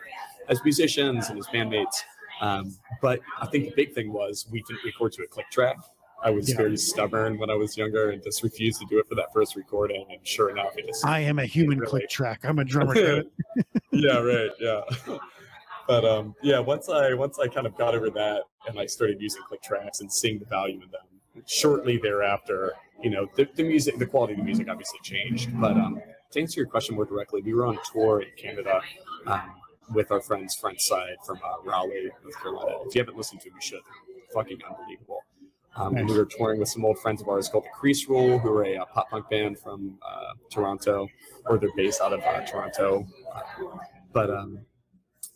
C: as musicians and as bandmates. Um, but I think the big thing was we didn't record to a click track. I was
A: Yeah.
C: very stubborn when I was younger and just refused to do it for that first recording. And sure enough, it just
A: I am a human
C: Really?
A: click track. I'm a drummer. [LAUGHS]
C: yeah, right. Yeah. But um, yeah, once I once I kind of got over that and I started using click tracks and seeing the value in them, shortly thereafter, you know, the, the music, the quality of the music obviously changed. But um, to answer your question more directly, we were on tour in Canada um, with our friends Front Side from uh, Raleigh, North Carolina. If you haven't listened to it, you should. Fucking unbelievable. Um, and we were touring with some old friends of ours called the Crease Rule, who are a, uh pop punk band from uh, Toronto, or they're based out of uh, Toronto. But um,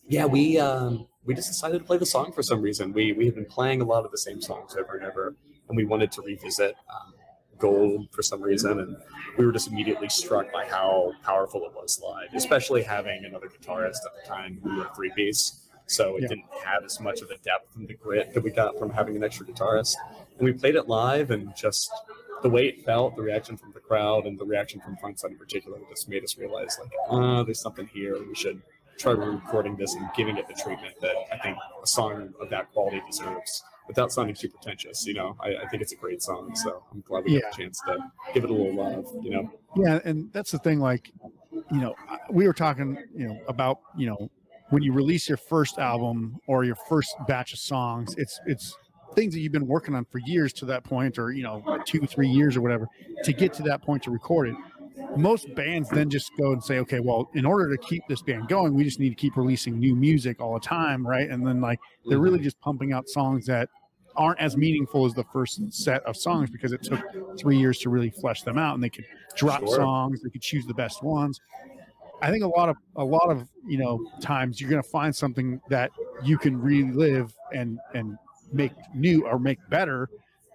C: yeah, we um, we just decided to play the song for some reason. We we had been playing a lot of the same songs over and over, and we wanted to revisit um, Gold for some reason, and we were just immediately struck by how powerful it was live, especially having another guitarist at the time who were three piece. So it
A: Yeah.
C: didn't have as much of the depth and the grit that we got from having an extra guitarist. And we played it live, and just the way it felt, the reaction from the crowd, and the reaction from Frontside in particular, just made us realize like, uh, there's something here. We should try recording this and giving it the treatment that I think a song of that quality deserves without sounding too pretentious. You know, I, I think it's a great song, so I'm glad we
A: Yeah.
C: got a chance to give it a little love. You know,
A: Yeah, and that's the thing. Like, you know, we were talking, you know, about you know when you release your first album or your first batch of songs, it's it's things that you've been working on for years to that point, or you know, two, three years or whatever, to get to that point to record it. Most bands then just go and say, okay, well, in order to keep this band going, we just need to keep releasing new music all the time, right? And then like they're really mm-hmm. just pumping out songs that aren't as meaningful as the first set of songs because it took three years to really flesh them out and they could drop
C: Sure.
A: songs they could choose the best ones i think a lot of a lot of you know times you're going to find something that you can relive and and make new or make better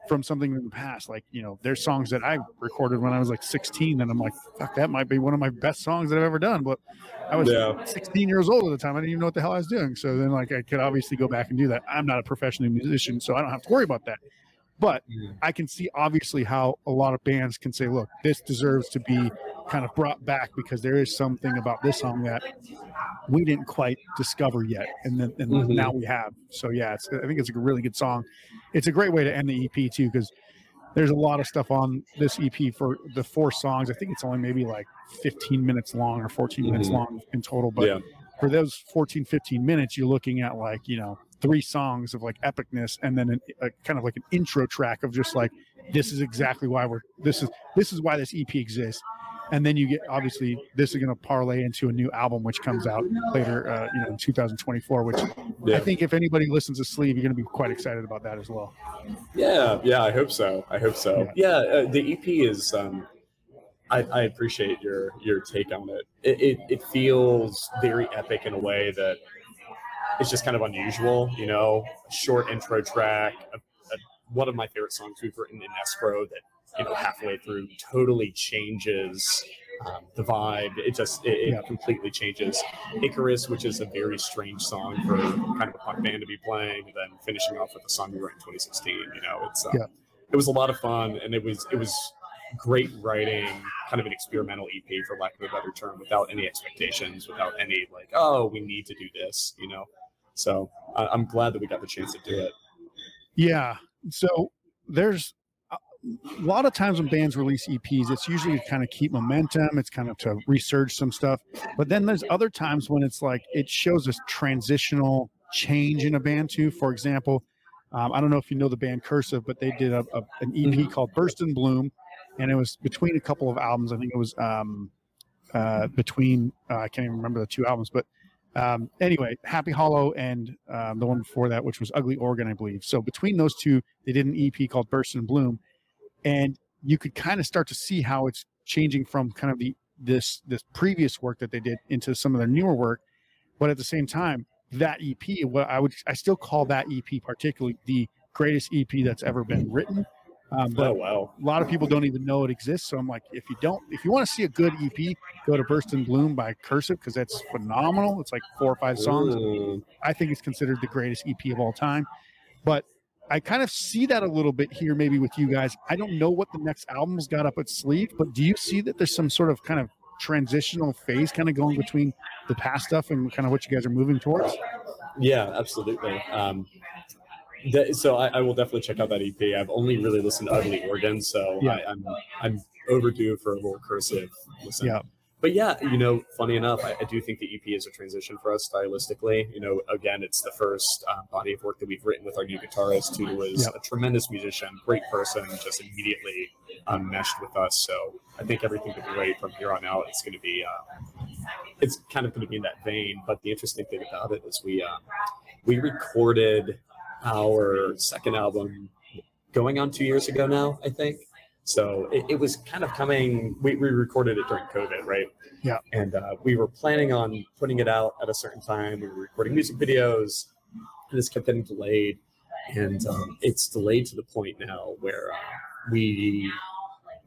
A: from something in the past like you know there's songs that i recorded when i was like 16 and i'm like fuck that might be one of my best songs that i've ever done but i was
C: Yeah.
A: 16 years old at the time. I didn't even know what the hell i was doing. So then like i could obviously go back and do that. I'm not a professional musician so i don't have to worry about that but I can see obviously how a lot of bands can say, look, this deserves to be kind of brought back because there is something about this song that we didn't quite discover yet. And then and
C: Mhm.
A: now we have. So yeah, it's, I think it's a really good song. It's a great way to end the EP too, because there's a lot of stuff on this EP for the four songs. I think it's only maybe like 15 minutes long or 14 minutes
C: Mhm.
A: long in total. But
C: yeah,
A: for those 14 15 minutes you're looking at like you know three songs of like epicness and then an, a kind of like an intro track of just like this is exactly why we're this is this is why this ep exists and then you get obviously this is going to parlay into a new album which comes out later uh, you know in 2024 which i think if anybody listens to Sleave you're going to be quite excited about that as well
C: yeah, yeah. I hope so. I hope so. Yeah, uh, the EP is. Um, I, I appreciate your your take on it. It, it. it feels very epic in a way that it's just kind of unusual. You know, a short intro track, a, a one of my favorite songs we've written in escrow that you know halfway through totally changes um, the vibe. It just it, it
A: Yeah.
C: completely changes. Icarus, which is a very strange song for kind of a punk band to be playing, and then finishing off with a song we wrote in 2016. You know, it's uh,
A: Yeah.
C: it was a lot of fun, and it was it was great writing, kind of an experimental EP for lack of a better term, without any expectations, without any like, oh, we need to do this, you know. So I, I'm glad that we got the chance to do it.
A: Yeah. So there's a a lot of times when bands release EPs, it's usually to kind of keep momentum. It's kind of to research some stuff. But then there's other times when it's like it shows a transitional change in a band too. For example, um, I don't know if you know the band Cursive, but they did a, a, an EP called Burst and Bloom, and it was between a couple of albums. I think it was um, uh, between uh, I can't even remember the two albums, but um, anyway, Happy Hollow and um, the one before that, which was Ugly Organ, I believe. So between those two, they did an EP called Burst and Bloom, and you could kind of start to see how it's changing from kind of the this this previous work that they did into some of their newer work, but at the same time, that EP, what I would I still call that EP particularly the greatest EP that's ever been written. Um, but
C: Oh wow!
A: a lot of people don't even know it exists. So I'm like, if you don't, if you want to see a good EP, go to Burst and Bloom by Cursive because that's phenomenal. It's like four or five songs.
C: Ooh.
A: I think it's considered the greatest EP of all time. But I kind of see that a little bit here, maybe with you guys. I don't know what the next album's got up its sleeve, but do you see that there's some sort of kind of transitional phase kind of going between the past stuff and kind of what you guys are moving towards?
C: Yeah, absolutely. Um, that, so I, I will definitely check out that EP. I've only really listened to Ugly Organ, so
A: Yeah.
C: I, I'm I'm overdue for a little cursive listen.
A: Yeah.
C: But yeah, you know, funny enough, I, I do think the EP is a transition for us stylistically. You know, again, it's the first uh, body of work that we've written with our new guitarist, who was
A: Yeah.
C: a tremendous musician, great person, just immediately um, meshed with us. So I think everything that we write from here on out is going to be, uh, it's kind of going to be in that vein. But the interesting thing about it is we um, we recorded our second album going on two years ago now, I think. So it, it was kind of coming. We, we recorded it during COVID, right?
A: Yeah.
C: And uh, we were planning on putting it out at a certain time. We were recording music videos, and this kept getting delayed. And um, it's delayed to the point now where uh, we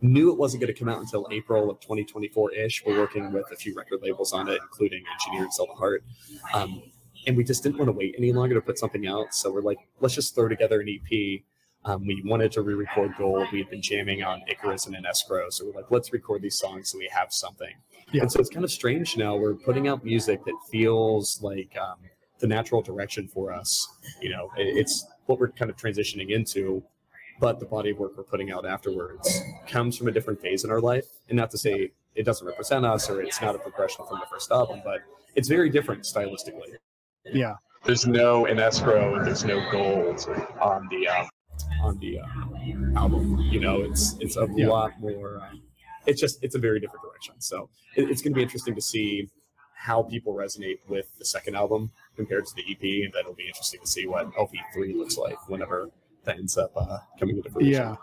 C: knew it wasn't going to come out until April of 2024 ish. We're working with a few record labels on it, including Engineer and Sell The Heart. Um, and we just didn't want to wait any longer to put something out. So we're like, let's just throw together an EP. Um, we wanted to re-record Gold. We had been jamming on Icarus and an Escrow, so we're like, let's record these songs so we have something.
A: Yeah.
C: And so it's kind of strange now. We're putting out music that feels like um, the natural direction for us. You know, it's what we're kind of transitioning into, but the body of work we're putting out afterwards comes from a different phase in our life. And not to say it doesn't represent us or it's not a progression from the first album, but it's very different stylistically.
A: Yeah.
D: There's no in escrow and there's no gold on the um,
C: on the uh, album. You know, it's it's a
A: Yeah.
C: lot more. Um, it's just it's a very different direction. So it, it's going to be interesting to see how people resonate with the second album compared to the EP, and then it'll be interesting to see what LP three looks like whenever that ends up uh, coming into fruition.
A: Yeah.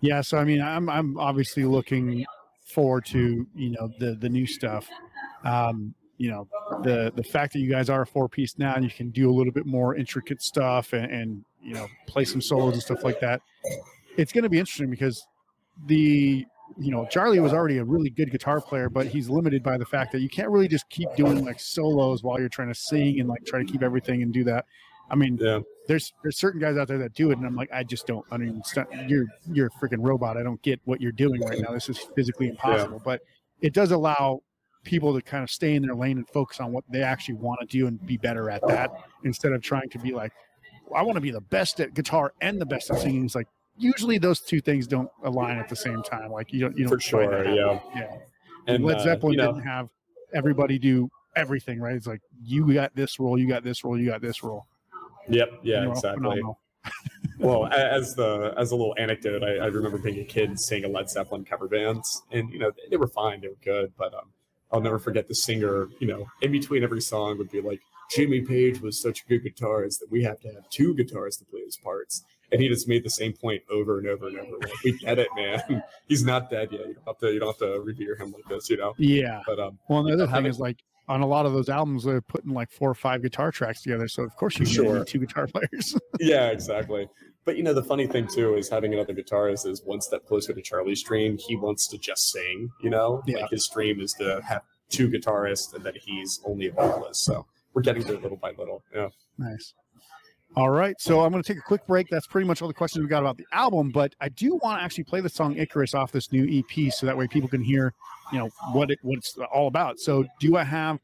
A: Yeah. So I mean, I'm I'm obviously looking forward to you know the the new stuff. Um, you know the the fact that you guys are a four piece now and you can do a little bit more intricate stuff and, and you know play some solos and stuff like that. It's going to be interesting because the you know Charlie was already a really good guitar player, but he's limited by the fact that you can't really just keep doing like solos while you're trying to sing and like try to keep everything and do that. I mean,
C: Yeah.
A: there's there's certain guys out there that do it, and I'm like, I just don't. I mean, you're you're a freaking robot. I don't get what you're doing right now. This is physically impossible. But it does allow people to kind of stay in their lane and focus on what they actually want to do and be better at that instead of trying to be like, I want to be the best at guitar and the best at singing. It's like usually those two things don't align at the same time. Like you don't you don't
C: For sure, yeah.
A: yeah.
C: And
A: Led
C: uh,
A: Zeppelin
C: you know,
A: didn't have everybody do everything right. It's like you got this role, you got this role, you got this role.
C: Yep. Yeah.
A: And they're all
C: Exactly. [LAUGHS] well, as the as a little anecdote, I, I remember being a kid seeing a Led Zeppelin cover bands, and you know they were fine, they were good, but um, I'll never forget the singer. You know, in between every song would be like, Jimmy Page was such a good guitarist that we have to have two guitars to play his parts, and he just made the same point over and over and over. Like, we get it, man. [LAUGHS] He's not dead yet. You don't have to you don't have to revere him like this, you know.
A: Yeah.
C: But um,
A: Well, and the other thing
C: having-
A: is like on a lot of those albums, they're putting like four or five guitar tracks together. So of course you
C: Sure.
A: need two guitar players. [LAUGHS]
C: yeah, exactly. but you know, the funny thing too is having another guitarist is one step closer to Charlie's dream He wants to just sing, you know,
E: Yeah.
C: like his dream is to have two guitarists and that he's only a vocalist. So we're getting there little by little. Yeah.
E: Nice. All right, so I'm going to take a quick break. That's pretty much all the questions we got about the album, but I do want to actually play the song Icarus off this new EP, so that way people can hear, you know, what it what it's all about. So, do I have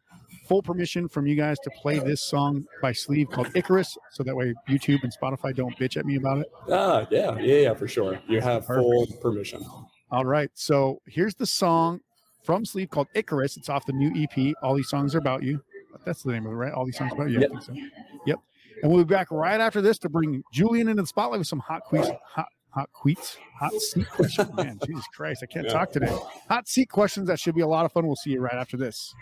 E: full permission from you guys to play this song by Sleave called Icarus, so that way YouTube and Spotify don't bitch at me about it?
C: Ah, yeah, yeah, yeah, for sure. You have full permission.
E: All right, so here's the song from Sleave called Icarus. It's off the new EP. All these songs are about you. That's the name of it, right? All these songs about you.
C: Yep.
E: so. Yep. And we'll be back right after this to bring Julien into the spotlight with some hot quiz, hot hot tweets, hot seat questions. Man, [LAUGHS] Jesus Christ, I can't
C: Yeah.
E: talk today. Hot seat questions. That should be a lot of fun. We'll see you right after this.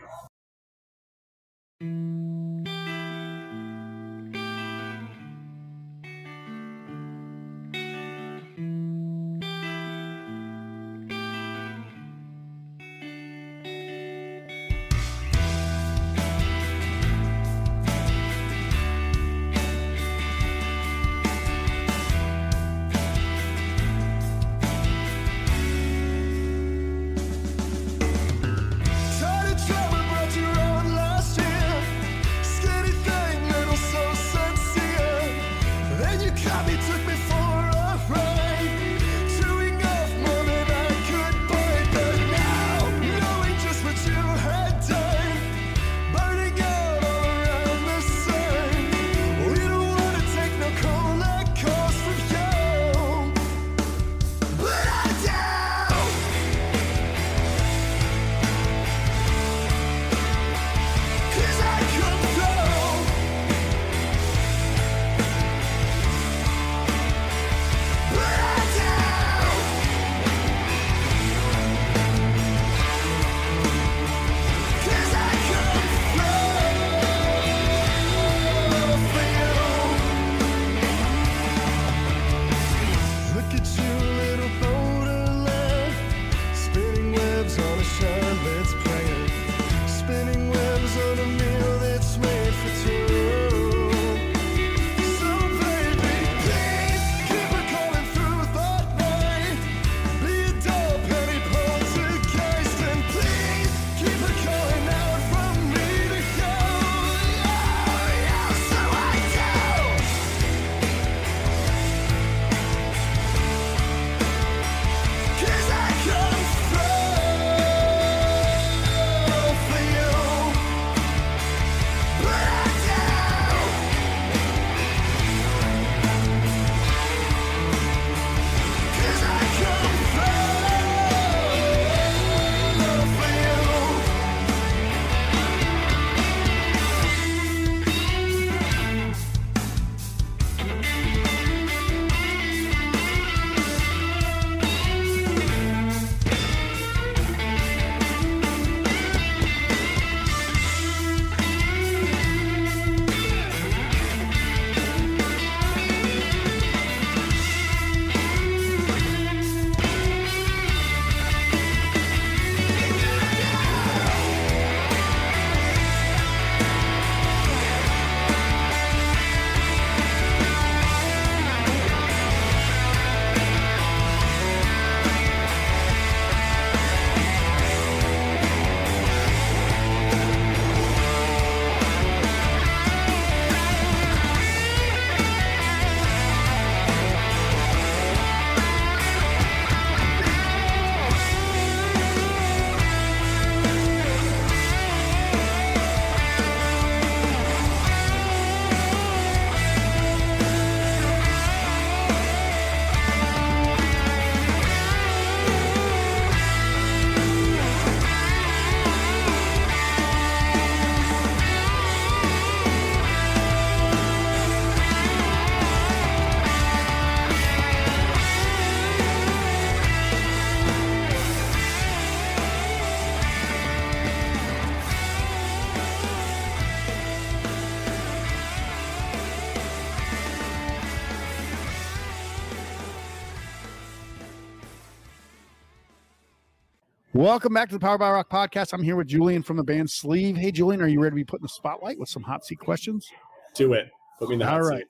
E: Welcome back to the Powered By Rock podcast. I'm here with Julien from the band Sleave. Hey, Julien, are you ready to be put in the spotlight with some hot seat questions?
C: Do it. Put me in the hot
E: All
C: seat.
E: right.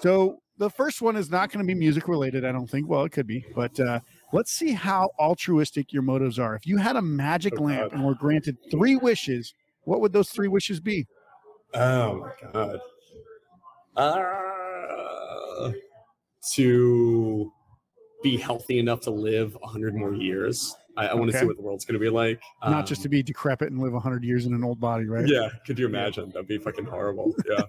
E: So
A: the first one is not going to be music related. I don't think. Well, it could be, but uh, let's see how altruistic your motives are. If you had a magic
C: Oh,
A: lamp
C: God.
A: and were granted three wishes, what would those three wishes be?
C: Oh my god. Uh, to be healthy enough to live hundred more years. I, I want to
A: Okay.
C: see what the world's going to be like.
A: not just to
C: Um,
A: be decrepit and live 100 years in an old body, right?
C: Yeah, could you imagine? That'd be fucking horrible. [LAUGHS] Yeah.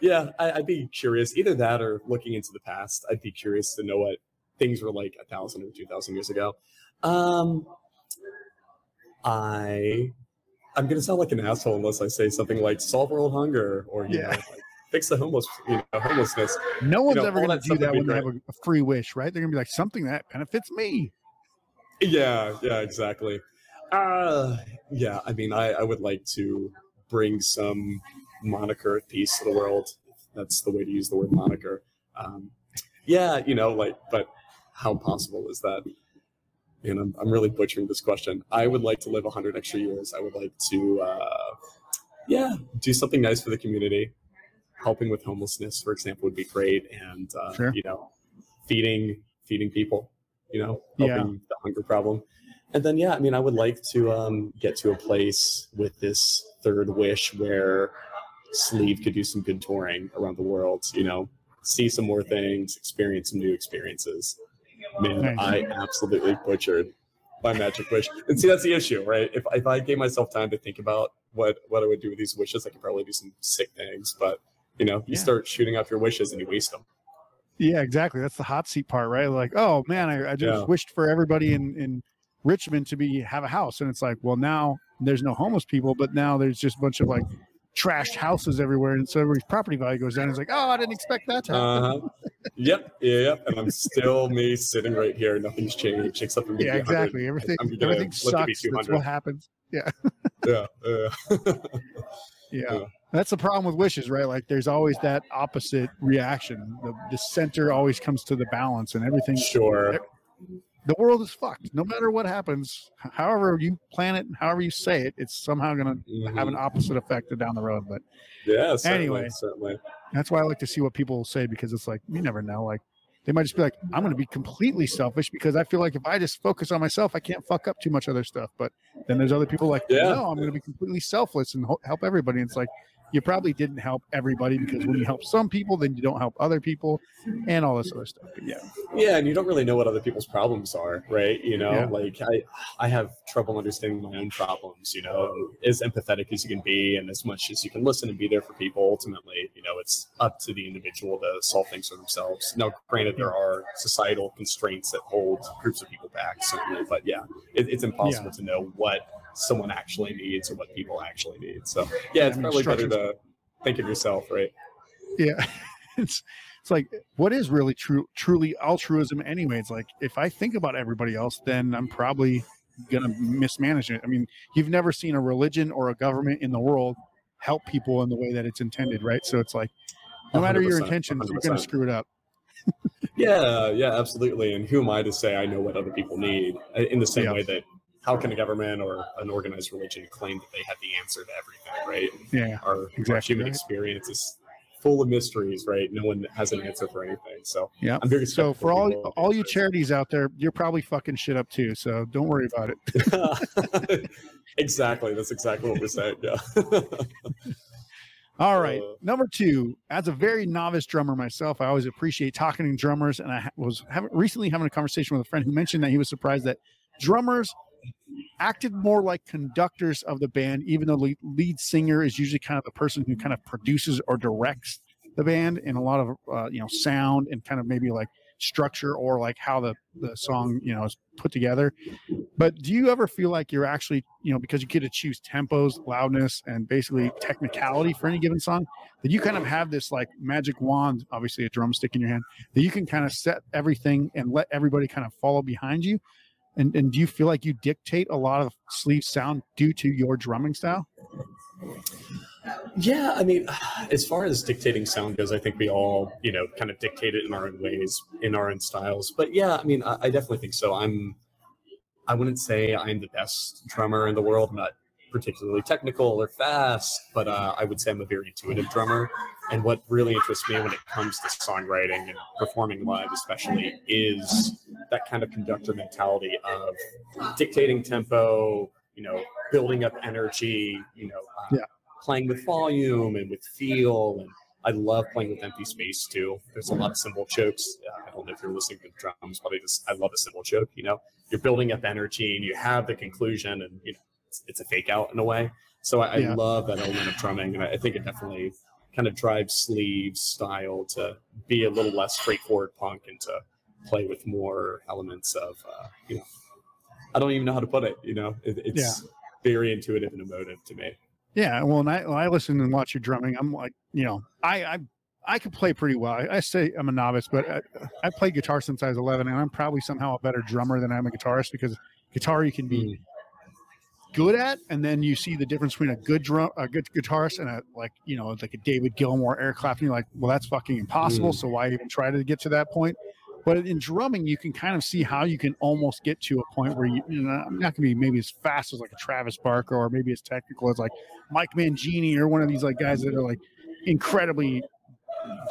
C: yeah, I, I'd be curious. Either that or looking into the past. I'd be curious to know what things were like a thousand or two thousand years ago. Um, I, I'm gonna sound like an asshole unless I say something like solve world hunger or you
A: Yeah.
C: know, like, fix the homeless, you know, homelessness.
A: No one's
C: know,
A: ever
C: all
A: going
C: that
A: to do that when they have a, a free wish, right? They're going to be like something that benefits me.
C: Yeah, yeah, exactly. Uh yeah, I mean I, I would like to bring some moniker peace to the world. That's the way to use the word moniker. Um yeah, you know, like but how possible is that? And I'm I'm really butchering this question. I would like to live hundred extra years. I would like to uh yeah, do something nice for the community. Helping with homelessness, for example, would be great. And uh,
A: Sure.
C: you know, feeding feeding people, you know,
A: Yeah.
C: the hunger problem. And then yeah, I mean I would like to um get to a place with this third wish where Sleave could do some good touring around the world, you know, see some more things, experience some new experiences. Man,
A: Nice.
C: I absolutely butchered my magic wish. And see, that's the issue, right? If, if I gave myself time to think about what what I would do with these wishes, I could probably do some sick things. But you know, you
A: Yeah.
C: start shooting off your wishes and you waste them.
A: Yeah, exactly. That's the hot seat part, right? Like, oh man, I, I just
C: Yeah.
A: wished for everybody in in Richmond to be have a house, and it's like, well, now there's no homeless people, but now there's just a bunch of like trashed houses everywhere, and so everybody's property value goes down. It's like, oh, I didn't expect that to happen.
C: Uh huh. yep. Yeah. Yep. And I'm still me sitting right here. Nothing's changed except for maybe
A: yeah, exactly. Everything everything
C: let it be
A: sucks. That's what happens.
C: Yeah. Yeah.
A: Yeah. [LAUGHS]
C: Yeah.
A: That's the problem with wishes, right? Like there's always that opposite reaction. The, the center always comes to the balance and everything.
C: Sure.
A: The world is fucked. No matter what happens, however you plan it and however you say it, it's somehow going to mm-hmm. have an opposite effect down the road. But
C: Yeah. Certainly,
A: Anyway.
C: Certainly.
A: that's why I like to see what people say because it's like, you never know. Like they might just be like, I'm going to be completely selfish because I feel like if I just focus on myself, I can't fuck up too much other stuff. But then there's other people like,
C: Yeah.
A: no, I'm going to be completely selfless and ho- help everybody. And it's like, you probably didn't help everybody because when you help some people, then you don't help other people and all this other stuff. But yeah.
C: Yeah, and you don't really know what other people's problems are, right? You know,
A: Yeah.
C: like I, I have trouble understanding my own problems. You know, as empathetic as you can be, and as much as you can listen and be there for people. Ultimately, you know, it's up to the individual to solve things for themselves. Now, granted, there are societal constraints that hold groups of people back, certainly, but yeah, it, it's impossible to know what someone actually needs or what people actually need. So, yeah, it's
A: I mean,
C: probably better to think of yourself, right?
A: Yeah. [LAUGHS] it's it's like what is really true truly altruism anyway? It's like if I think about everybody else, then I'm probably gonna mismanage it. I mean, you've never seen a religion or a government in the world help people in the way that it's intended, right? So it's like no matter your
C: 100%,
A: intentions, you're gonna screw it up.
C: Yeah, yeah, absolutely. And who am I to say I know what other people need? Uh, In the same
A: Yeah.
C: way that how can a government or an organized religion claim that they have the answer to everything, right?
A: Yeah.
C: Our, our human
A: right.
C: experience is full of mysteries, right? No one has an answer for anything. So
A: Yeah.
C: I'm very
A: So for all all you charities out there, you're probably fucking shit up too. So don't worry about it. [LAUGHS]
C: exactly. That's exactly what we're saying. Yeah. [LAUGHS]
A: All right.
C: Uh,
A: Number two, as a very novice drummer myself, I always appreciate talking to drummers. And I was having, recently having a conversation with a friend who mentioned that he was surprised that drummers acted more like conductors of the band, even though the lead singer is usually kind of the person who kind of produces or directs the band in a lot of, uh, you know, sound and kind of maybe like structure or like how the, the song, you know, is put together. But do you ever feel like you're actually, you know, because you get to choose tempos, loudness, and basically technicality for any given song, that you kind of have this like magic wand, obviously a drumstick in your hand, that you can kind of set everything and let everybody kind of follow behind you? And, and do you feel like you dictate a lot of Sleave sound due to your drumming style?
C: Yeah, I mean, as far as dictating sound goes, I think we all, you know, kind of dictate it in our own ways, in our own styles. But yeah, I mean, I, I definitely think so. I'm, I wouldn't say I'm the best drummer in the world. Not particularly technical or fast, but uh, I would say I'm a very intuitive drummer. And what really interests me when it comes to songwriting and performing live, especially, is that kind of conductor mentality of dictating tempo, you know, building up energy, you know, uh,
A: Yeah.
C: playing with volume and with feel. And I love playing with empty space too. There's a lot of cymbal chokes. Uh, I don't know if you're listening to drums, but I just I love a cymbal choke. You know, you're building up energy and you have the conclusion, and you know, it's, it's a fake out in a way. So I,
A: Yeah.
C: I love that element of drumming, and I, I think it definitely kind of drives Sleave's style to be a little less straightforward punk and to play with more elements of uh, you know. I don't even know how to put it. You know, it, it's very intuitive and emotive to me.
A: Yeah, well, and I, when I listen and watch your drumming, I'm like, you know, I I, I can play pretty well. I, I say I'm a novice, but I, I played guitar since I was 11, and I'm probably somehow a better drummer than I'm a guitarist because guitar you can be good at, and then you see the difference between a good drum, a good guitarist, and a like, you know, like a David Gilmour, Eric Clapton. You're like, well, that's fucking impossible.
C: Mm.
A: So why even try to get to that point? But in drumming, you can kind of see how you can almost get to a point where you, you know, I'm not going to be maybe as fast as like a Travis Barker or maybe as technical as like Mike Mangini or one of these like guys that are like incredibly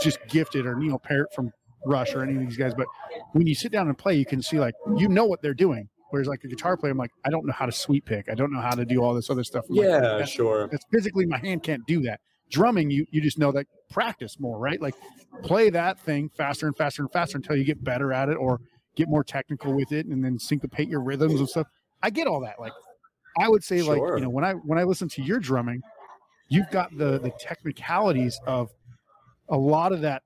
A: just gifted or Neil Peart from Rush or any of these guys. But when you sit down and play, you can see like you know what they're doing. Whereas like a guitar player, I'm like, I don't know how to sweep pick. I don't know how to do all this other stuff. I'm like,
C: Yeah,
A: "That's-
C: sure.
A: it's physically my hand can't do that. Drumming, you you just know that practice more, right? Like play that thing faster and faster and faster until you get better at it or get more technical with it and then syncopate your rhythms and stuff. I get all that. Like I would say like, you know, when I when I listen to your drumming, you've got the the technicalities of a lot of that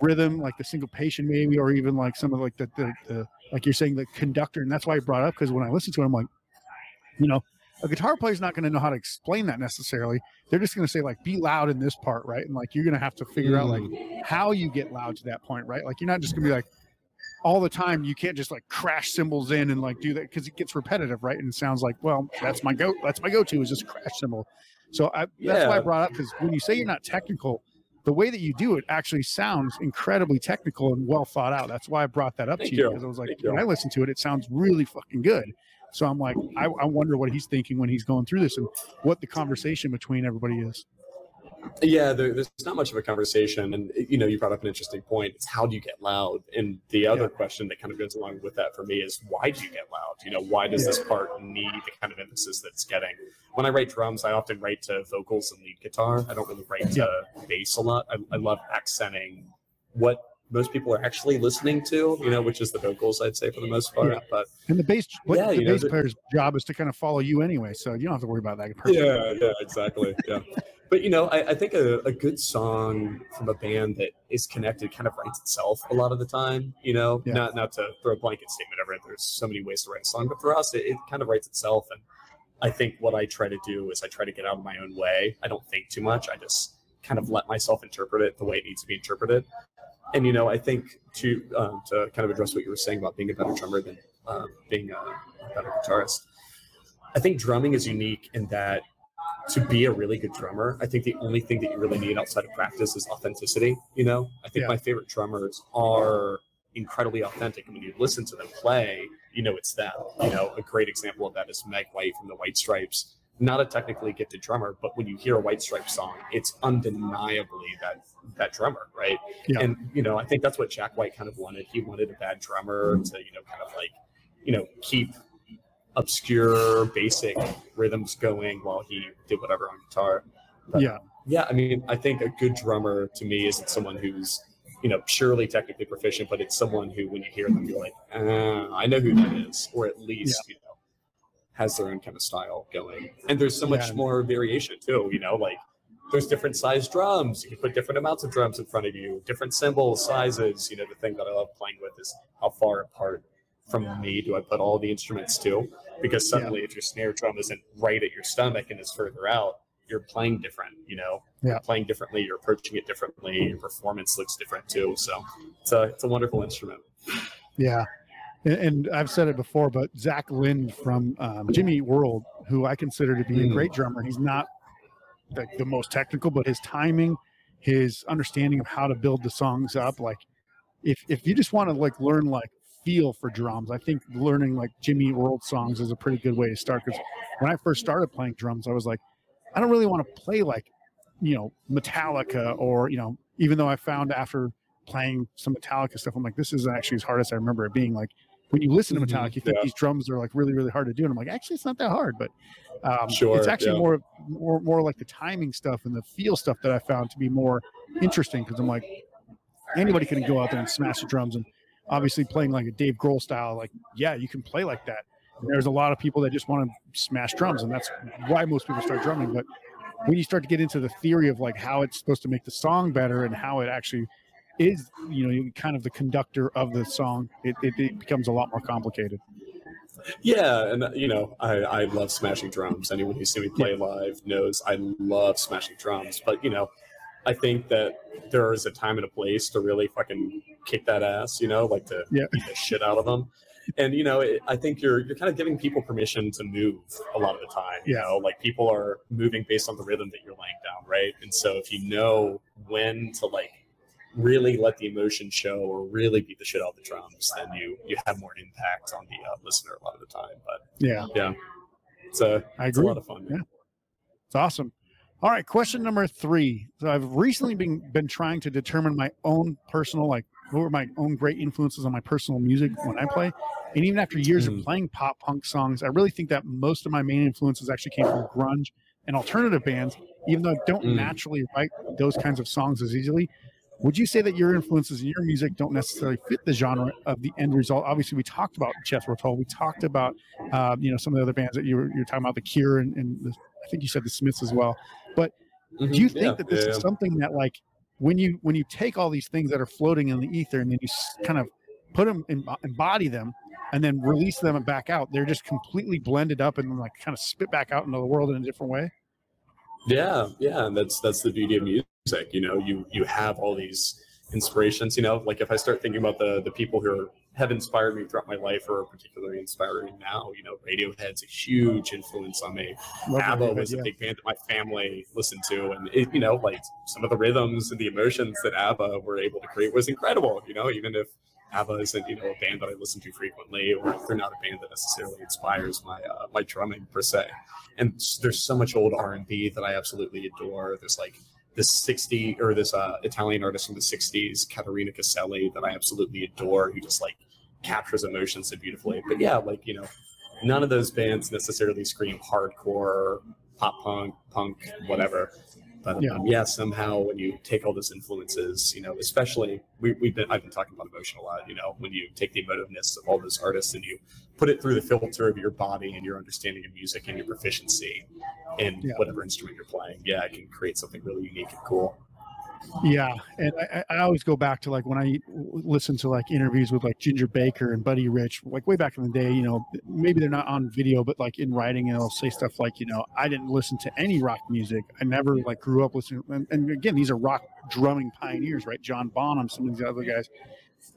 A: rhythm, like the syncopation maybe, or even like some of like the the, the like you're saying the conductor, and that's why I brought up because when I listen to it, I'm like, you know, a guitar player's not going to know how to explain that necessarily. They're just going to say like, be loud in this part, right? And like you're going to have to figure out like mm. how you get loud to that point, right? Like you're not just going to be like all the time. You can't just like crash cymbals in and like do that because it gets repetitive, right? And it sounds like, well, that's my go. That's my go-to is just crash cymbal. So I, that's why I brought up because when you say you're not technical, the way that you do it actually sounds incredibly technical and well thought out. That's why I brought that up
C: Thank
A: to you
C: you.
A: because I was like,
C: Thank you.
A: when I listen to it, it sounds really fucking good. So I'm like, I, I wonder what he's thinking when he's going through this and what the conversation between everybody is.
C: Yeah, there, there's not much of a conversation, and you know, you brought up an interesting point. It's how do you get loud? And the other
A: Yeah.
C: question that kind of goes along with that for me is why do you get loud? You know, why does this part need the kind of emphasis that it's getting? When I write drums, I often write to vocals and lead guitar. I don't really write to bass a lot. I, I love accenting what most people are actually listening to, you know, which is the vocals, I'd say for the most part.
A: Yeah.
C: But
A: And the bass, what
C: Yeah,
A: the
C: you know,
A: bass
C: the-
A: player's job is to kind of follow you anyway, so you don't have to worry about that. [LAUGHS] person.
C: Yeah, yeah, exactly. Yeah. but you know, I, I think a, a good song from a band that is connected kind of writes itself a lot of the time. You know,
A: Yeah.
C: not not to throw a blanket statement over it. There's so many ways to write a song, but for us, it, it kind of writes itself. And I think what I try to do is I try to get out of my own way. I don't think too much. I just kind of let myself interpret it the way it needs to be interpreted. And you know, I think to um, to kind of address what you were saying about being a better drummer than um, being a, a better guitarist. I think drumming is unique in that to be a really good drummer, I think the only thing that you really need outside of practice is authenticity. You know, I think
A: Yeah.
C: my favorite drummers are incredibly authentic. And when you listen to them play, you know it's them. You know, a great example of that is Meg White from the White Stripes. Not a technically gifted drummer, but when you hear a White Stripes song, it's undeniably that that drummer, right?
A: Yeah.
C: And you know, I think that's what Jack White kind of wanted. He wanted a bad drummer to, you know, kind of like, you know, keep obscure basic rhythms going while he did whatever on guitar. But,
A: Yeah.
C: Yeah, I mean, I think a good drummer to me isn't someone who's, you know, purely technically proficient, but it's someone who, when you hear them, you're like, ah, I know who that is, or at least, you know, has their own kind of style going. And there's so much
A: Yeah.
C: more variation too, you know, like there's different size drums. You can put different amounts of drums in front of you, different cymbals, sizes. You know, the thing that I love playing with is how far apart from me do I put all the instruments to? Because suddenly, if your snare drum isn't right at your stomach and is further out, you're playing different. You know,
A: Yeah.
C: you're playing differently. You're approaching it differently. Your performance looks different too. So it's a it's a wonderful instrument.
A: Yeah. And, and I've said it before, but Zach Lind from um, Jimmy World, who I consider to be a
C: Mm.
A: great drummer, he's not the, the most technical, but his timing, his understanding of how to build the songs up, like if if you just want to like learn like feel for drums, I think learning like Jimmy World songs is a pretty good way to start because when I first started playing drums, I was like, I don't really want to play like, you know, Metallica or you know, even though I found after playing some Metallica stuff, I'm like, this is actually as hard as I remember it being. Like when you listen to
C: Mhm,
A: Metallica, you think
C: yeah.
A: these drums are like really, really hard to do, and I'm like, actually, it's not that hard, but um,
C: Sure,
A: it's actually
C: yeah.
A: more, more, more like the timing stuff and the feel stuff that I found to be more interesting because I'm like, anybody can go out there and smash the drums and obviously playing like a Dave Grohl style, like yeah, you can play like that. And there's a lot of people that just want to smash drums, and that's why most people start drumming. But when you start to get into the theory of like how it's supposed to make the song better and how it actually is, you know, kind of the conductor of the song, it, it, it becomes a lot more complicated.
C: Yeah, and uh, you know, I, I love smashing drums. Anyone who's seen me play live knows I love smashing drums. But you know, I think that there is a time and a place to really fucking kick that ass. You know, like to
A: Yeah.
C: beat the shit out of them. And you know, it, I think you're you're kind of giving people permission to move a lot of the time. You
A: Yeah.
C: know, like people are moving based on the rhythm that you're laying down, right? And so if you know when to like really let the emotion show or really beat the shit out of the drums, then you you have more impact on the uh, listener a lot of the time. But
A: Yeah, yeah,
C: it's a,
A: I agree.
C: it's a lot of fun.
A: Yeah. It's awesome. All right, question number three. So I've recently been been trying to determine my own personal like what were my own great influences on my personal music when I play. And even after years of
C: Mm.
A: playing pop punk songs, I really think that most of my main influences actually came from grunge and alternative bands, even though I don't
C: Mm.
A: naturally write those kinds of songs as easily. Would you say that your influences in your music don't necessarily fit the genre of the end result? Obviously, we talked about Jethro Tull. We talked about, uh, you know, some of the other bands that you were, you were talking about, The Cure and, and the, I think you said the Smiths as well.
C: Mhm.
A: Do you think
C: Yeah,
A: that this
C: yeah,
A: is something that, like, when you when you take all these things that are floating in the ether and then you kind of put them, and embody them, and then release them and back out, they're just completely blended up and like kind of spit back out into the world in a different way?
C: Yeah, yeah, and that's that's the beauty of music. You know, you you have all these inspirations. You know, like if I start thinking about the the people who are, have inspired me throughout my life or are particularly inspiring now, you know, Radiohead's a huge influence on me.
A: Love
C: ABBA
A: Radiohead,
C: was
A: yeah.
C: a big band that my family listened to, and it, you know, like some of the rhythms and the emotions that ABBA were able to create was incredible. You know, even if ABBA isn't you know a band that I listen to frequently, or they're not a band that necessarily inspires my uh, my drumming per se. And there's so much old R and B that I absolutely adore. There's like this 60 or this uh, Italian artist from the 60s, Caterina Caselli, that I absolutely adore, who just like captures emotions so beautifully. But yeah, like you know, none of those bands necessarily scream hardcore, pop punk, punk, whatever. But
A: Yeah.
C: Um, yeah, somehow when you take all those influences, you know, especially we, we've been I've been talking about emotion a lot. You know, when you take the emotiveness of all those artists and you put it through the filter of your body and your understanding of music and your proficiency in
A: Yeah.
C: whatever instrument you're playing, yeah, it can create something really unique and cool.
A: Yeah, and I, I always go back to like when I listen to like interviews with like Ginger Baker and Buddy Rich, like way back in the day. You know, maybe they're not on video, but like in writing, and they'll say stuff like, you know, I didn't listen to any rock music. I never like grew up listening. And, and again, these are rock drumming pioneers, right? John Bonham, some of these other guys,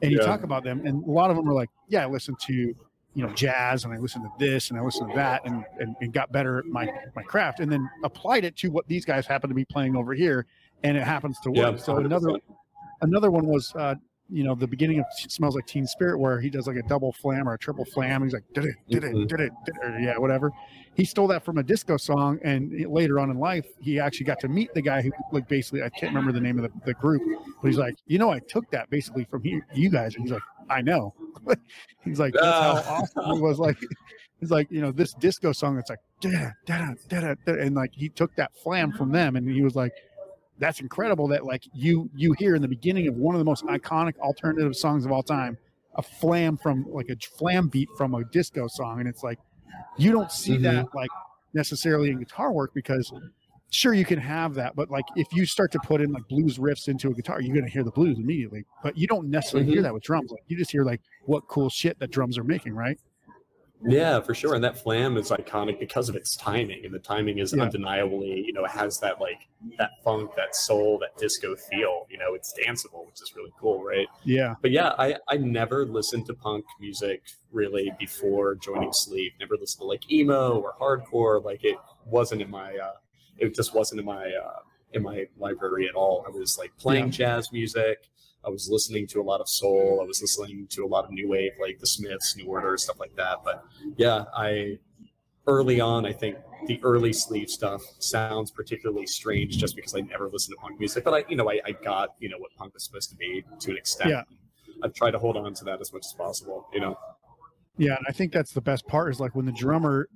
A: and you
C: Yeah.
A: talk about them, and a lot of them are like, yeah, I listened to you know jazz and I listened to this and I listened to that and, and, and got better at my my craft and then applied it to what these guys happen to be playing over here and it happens to work.
C: Yeah,
A: so another another one was uh you know the beginning of smells like teen spirit where he does like a double flam or a triple flam he's like did it did it
C: Mhm.
A: did it did it yeah whatever he stole that from a disco song and later on in life he actually got to meet the guy who like basically i can't remember the name of the, the group but he's like you know i took that basically from you, you guys and he's like i know [LAUGHS] he's like that's how
C: Ah.
A: awesome it was like [LAUGHS] he's like you know this disco song that's like da da da da and like he took that flam from them and he was like that's incredible that like you you hear in the beginning of one of the most iconic alternative songs of all time a flam from like a flam beat from a disco song and it's like you don't see
C: Mhm.
A: that like necessarily in guitar work because sure you can have that but like if you start to put in like blues riffs into a guitar you're going to hear the blues immediately but you don't necessarily hear
C: Mhm.
A: that with drums like you just hear like what cool shit that drums are making right
C: Yeah, for sure. And that flam is iconic because of its timing. And the timing is
A: Yeah.
C: undeniably, you know, it has that like that funk, that soul, that disco feel. You know, it's danceable, which is really cool, right?
A: yeah
C: But yeah, I, I never listened to punk music really before joining Sleave. Never listened to like emo or hardcore. Like it wasn't in my uh it just wasn't in my uh in my library at all. I was like playing jazz music. I was listening to a lot of soul. I was listening to a lot of new wave, like the Smiths, New Order, stuff like that. But yeah, I early on, I think the early Sleave stuff sounds particularly strange just because I never listened to punk music. But I, you know, I, I got you know what punk was supposed to be to an extent.
A: Yeah.
C: I've tried to hold on to that as much as possible. You know.
A: Yeah, and I think that's the best part is like when the drummer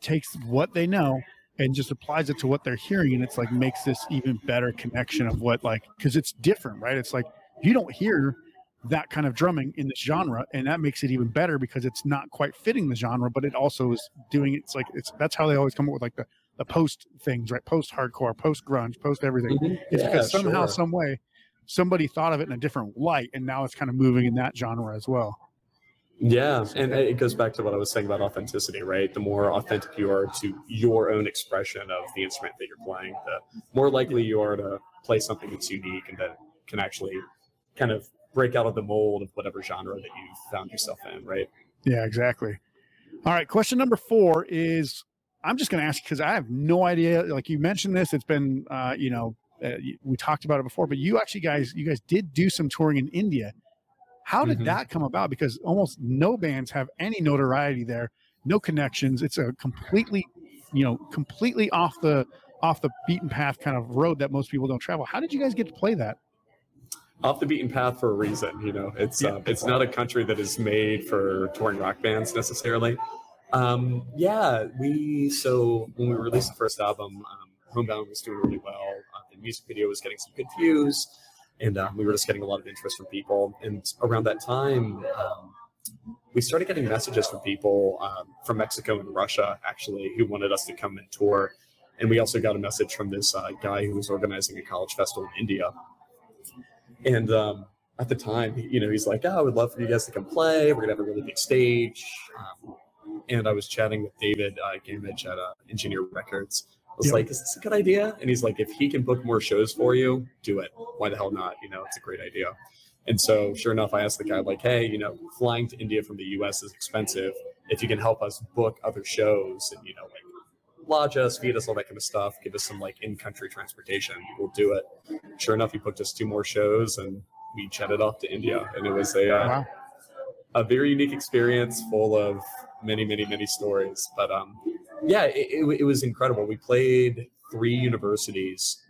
A: takes what they know and just applies it to what they're hearing, and it's like makes this even better connection of what like because it's different, right? It's like you don't hear that kind of drumming in this genre, and that makes it even better because it's not quite fitting the genre, but it also is doing it's like it's that's how they always come up with like the the post things, right? Post hardcore, post grunge, post everything. Mm-hmm. It's
C: Yeah,
A: because somehow,
C: sure.
A: some way, somebody thought of it in a different light, and now it's kind of moving in that genre as well.
C: Yeah, and it goes back to what I was saying about authenticity, right? The more authentic you are to your own expression of the instrument that you're playing, the more likely you are to play something that's unique and that can actually kind of break out of the mold of whatever genre that you found yourself in, right?
A: Yeah, exactly. All right. Question number four is I'm just going to ask because I have no idea. Like you mentioned this, it's been, uh, you know, uh, we talked about it before, but you actually guys, you guys did do some touring in India. How did
C: Mhm.
A: that come about? Because almost no bands have any notoriety there, no connections. It's a completely, you know, completely off the off the beaten path kind of road that most people don't travel. How did you guys get to play that?
C: Off the beaten path for a reason, you know. It's
A: Yeah.
C: uh, it's not a country that is made for touring rock bands necessarily. Um, yeah, we so when we released the first album, um, Homebound was doing really well. Uh, the music video was getting some good views, and um, we were just getting a lot of interest from people. And around that time, um, we started getting messages from people um, from Mexico and Russia actually who wanted us to come and tour. And we also got a message from this uh, guy who was organizing a college festival in India. And um, at the time, you know, he's like, "Oh, I would love for you guys to come play. We're gonna have a really big stage." Um, and I was chatting with David uh, Gamage at uh, Engineer Records. I was
A: Yeah.
C: like, "Is this a good idea?" And he's like, "If he can book more shows for you, do it. Why the hell not? You know, it's a great idea." And so, sure enough, I asked the guy, like, "Hey, you know, flying to India from the U.S. is expensive. If you can help us book other shows and you know, like." Lodge us, feed us, all that kind of stuff. Give us some like in-country transportation. We'll do it sure enough, he booked us two more shows and we jetted off to India. And it was a, uh,
A: Wow.
C: a very unique experience full of many, many, many stories. But um, yeah, it, it, it was incredible. We played three universities.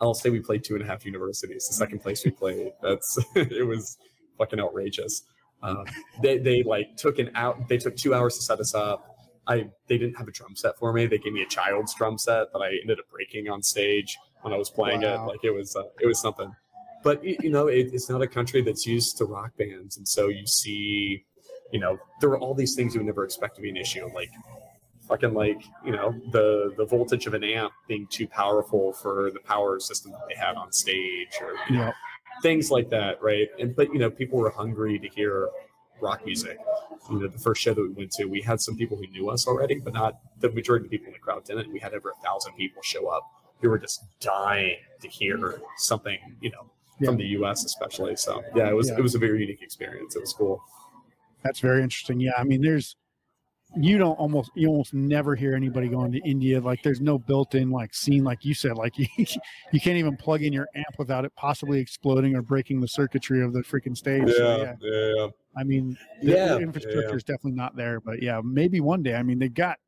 C: I'll say we played two and a half universities. The second place we played, that's [LAUGHS] it was fucking outrageous. Um, they they like took an out. They took two hours to set us up. I they didn't have a drum set for me. They gave me a child's drum set that I ended up breaking on stage when I was playing
A: Wow.
C: it. Like it was uh, it was something. But you know, it, it's not a country that's used to rock bands, and so you see, you know, there were all these things you would never expect to be an issue, like fucking like you know the the voltage of an amp being too powerful for the power system that they had on stage, or you know,
A: Yeah.
C: things like that, right? And but you know, people were hungry to hear rock music. You know, the first show that we went to, we had some people who knew us already, but not the majority of the people in the crowd didn't. We had over a thousand people show up who were just dying to hear something, you know, from the U.S. especially. So yeah, it was
A: Yeah.
C: it was a very unique experience. It was cool.
A: That's very interesting. Yeah, I mean, there's you don't almost you almost never hear anybody going to India. Like, there's no built-in like scene, like you said. Like, you [LAUGHS] you can't even plug in your amp without it possibly exploding or breaking the circuitry of the freaking stage. So, yeah,
C: yeah.
A: I mean, the,
C: Yeah,
A: the infrastructure
C: yeah.
A: is definitely not there. But yeah, maybe one day. I mean, they got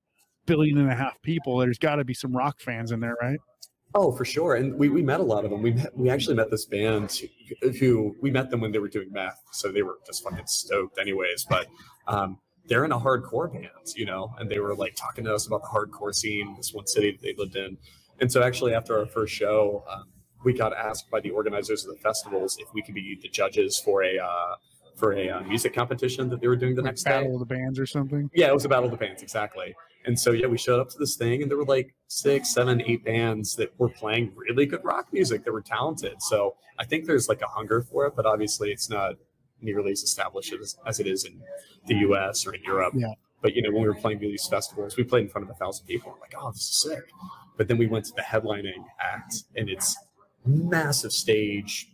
A: billion and a half people. There's got to be some rock fans in there, right?
C: Oh, for sure. And we, we met a lot of them. We met, we actually met this band who, who we met them when they were doing math, so they were just fucking stoked, anyways. But um, they're in a hardcore band, you know, and they were like talking to us about the hardcore scene, this one city that they lived in. And so, actually, after our first show, um, we got asked by the organizers of the festivals if we could be the judges for a uh, for a uh, music competition that they were doing the
A: Like
C: next day.
A: Battle of the Bands or something.
C: Yeah, it was a battle of the bands, exactly. And so yeah, we showed up to this thing, and there were like six, seven, eight bands that were playing really good rock music. That were talented. So I think there's like a hunger for it, but obviously it's not nearly as established as, as it is in the U.S. or in Europe.
A: Yeah.
C: But you know, when we were playing these festivals, we played in front of a thousand people. We're like, oh, this is sick. But then we went to the headlining act, and it's massive stage,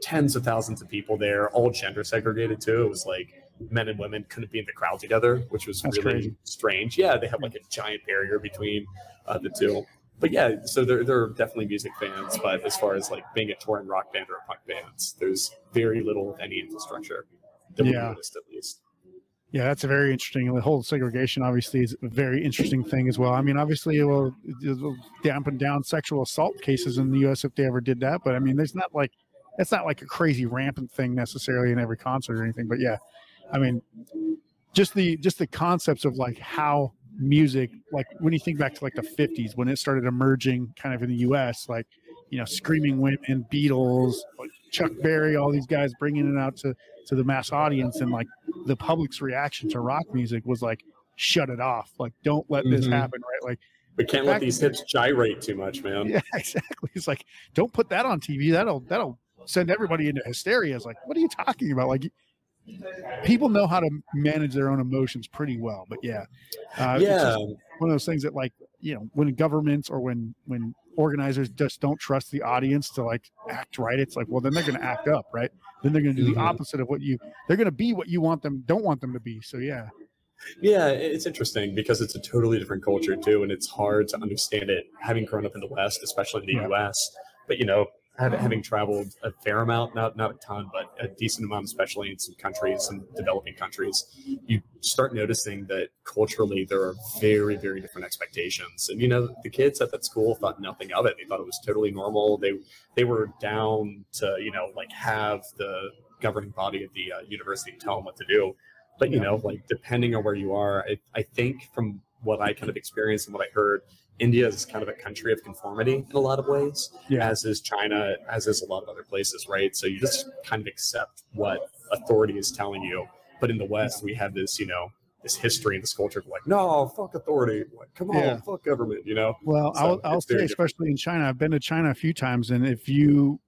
C: tens of thousands of people there, all gender segregated too. It was like men and women couldn't be in the crowd together, which was
A: That's
C: really
A: crazy.
C: strange. Yeah, they have like a giant barrier between uh, the two. But yeah, so they're they're definitely music fans. But as far as like being a touring rock band or a punk band, there's very little of any infrastructure that we
A: Yeah.
C: noticed at least.
A: Yeah, that's a very interesting. The whole segregation obviously is a very interesting thing as well. I mean, obviously it will, it will dampen down sexual assault cases in the U.S. if they ever did that. But I mean, there's not like it's not like a crazy rampant thing necessarily in every concert or anything. But yeah, I mean, just the just the concepts of like how music, like when you think back to like the 50s when it started emerging kind of in the U.S., like you know, screaming women, Beatles, Chuck Berry, all these guys bringing it out to to the mass audience, and like the public's reaction to rock music was like, shut it off, like don't let this
C: Mhm.
A: happen, right? Like,
C: We can't let these hips gyrate too much, man.
A: yeah, [LAUGHS] exactly. It's like don't put that on TV. That'll that'll send everybody into hysteria. It's like, what are you talking about? Like, people know how to manage their own emotions pretty well, but yeah, uh,
C: yeah,
A: one of those things that like you know when governments or when when organizers just don't trust the audience to like act right it's like well then they're going to act up right then they're going to do the opposite of what you they're going to be what you want them don't want them to be so yeah
C: Yeah, it's interesting because it's a totally different culture too, and it's hard to understand it having grown up in the West, especially in the
A: Yeah.
C: U.S. But you know, having traveled a fair amount, not not a ton, but a decent amount, especially in some countries, some developing countries, you start noticing that culturally there are very, very different expectations. And you know, the kids at that school thought nothing of it; they thought it was totally normal. They they were down to you know like have the governing body of the uh, university tell them what to do but you know like depending on where you are I, I think from what i kind of experienced and what i heard india is kind of a country of conformity in a lot of ways
A: Yeah.
C: as is china as is a lot of other places right? So you just kind of accept what authority is telling you. But in the west we have this you know this history and this culture of like no fuck authority. Like come on
A: Yeah.
C: fuck government you know?
A: Well
C: So
A: i'll, I'll say especially in china i've been to china a few times and if you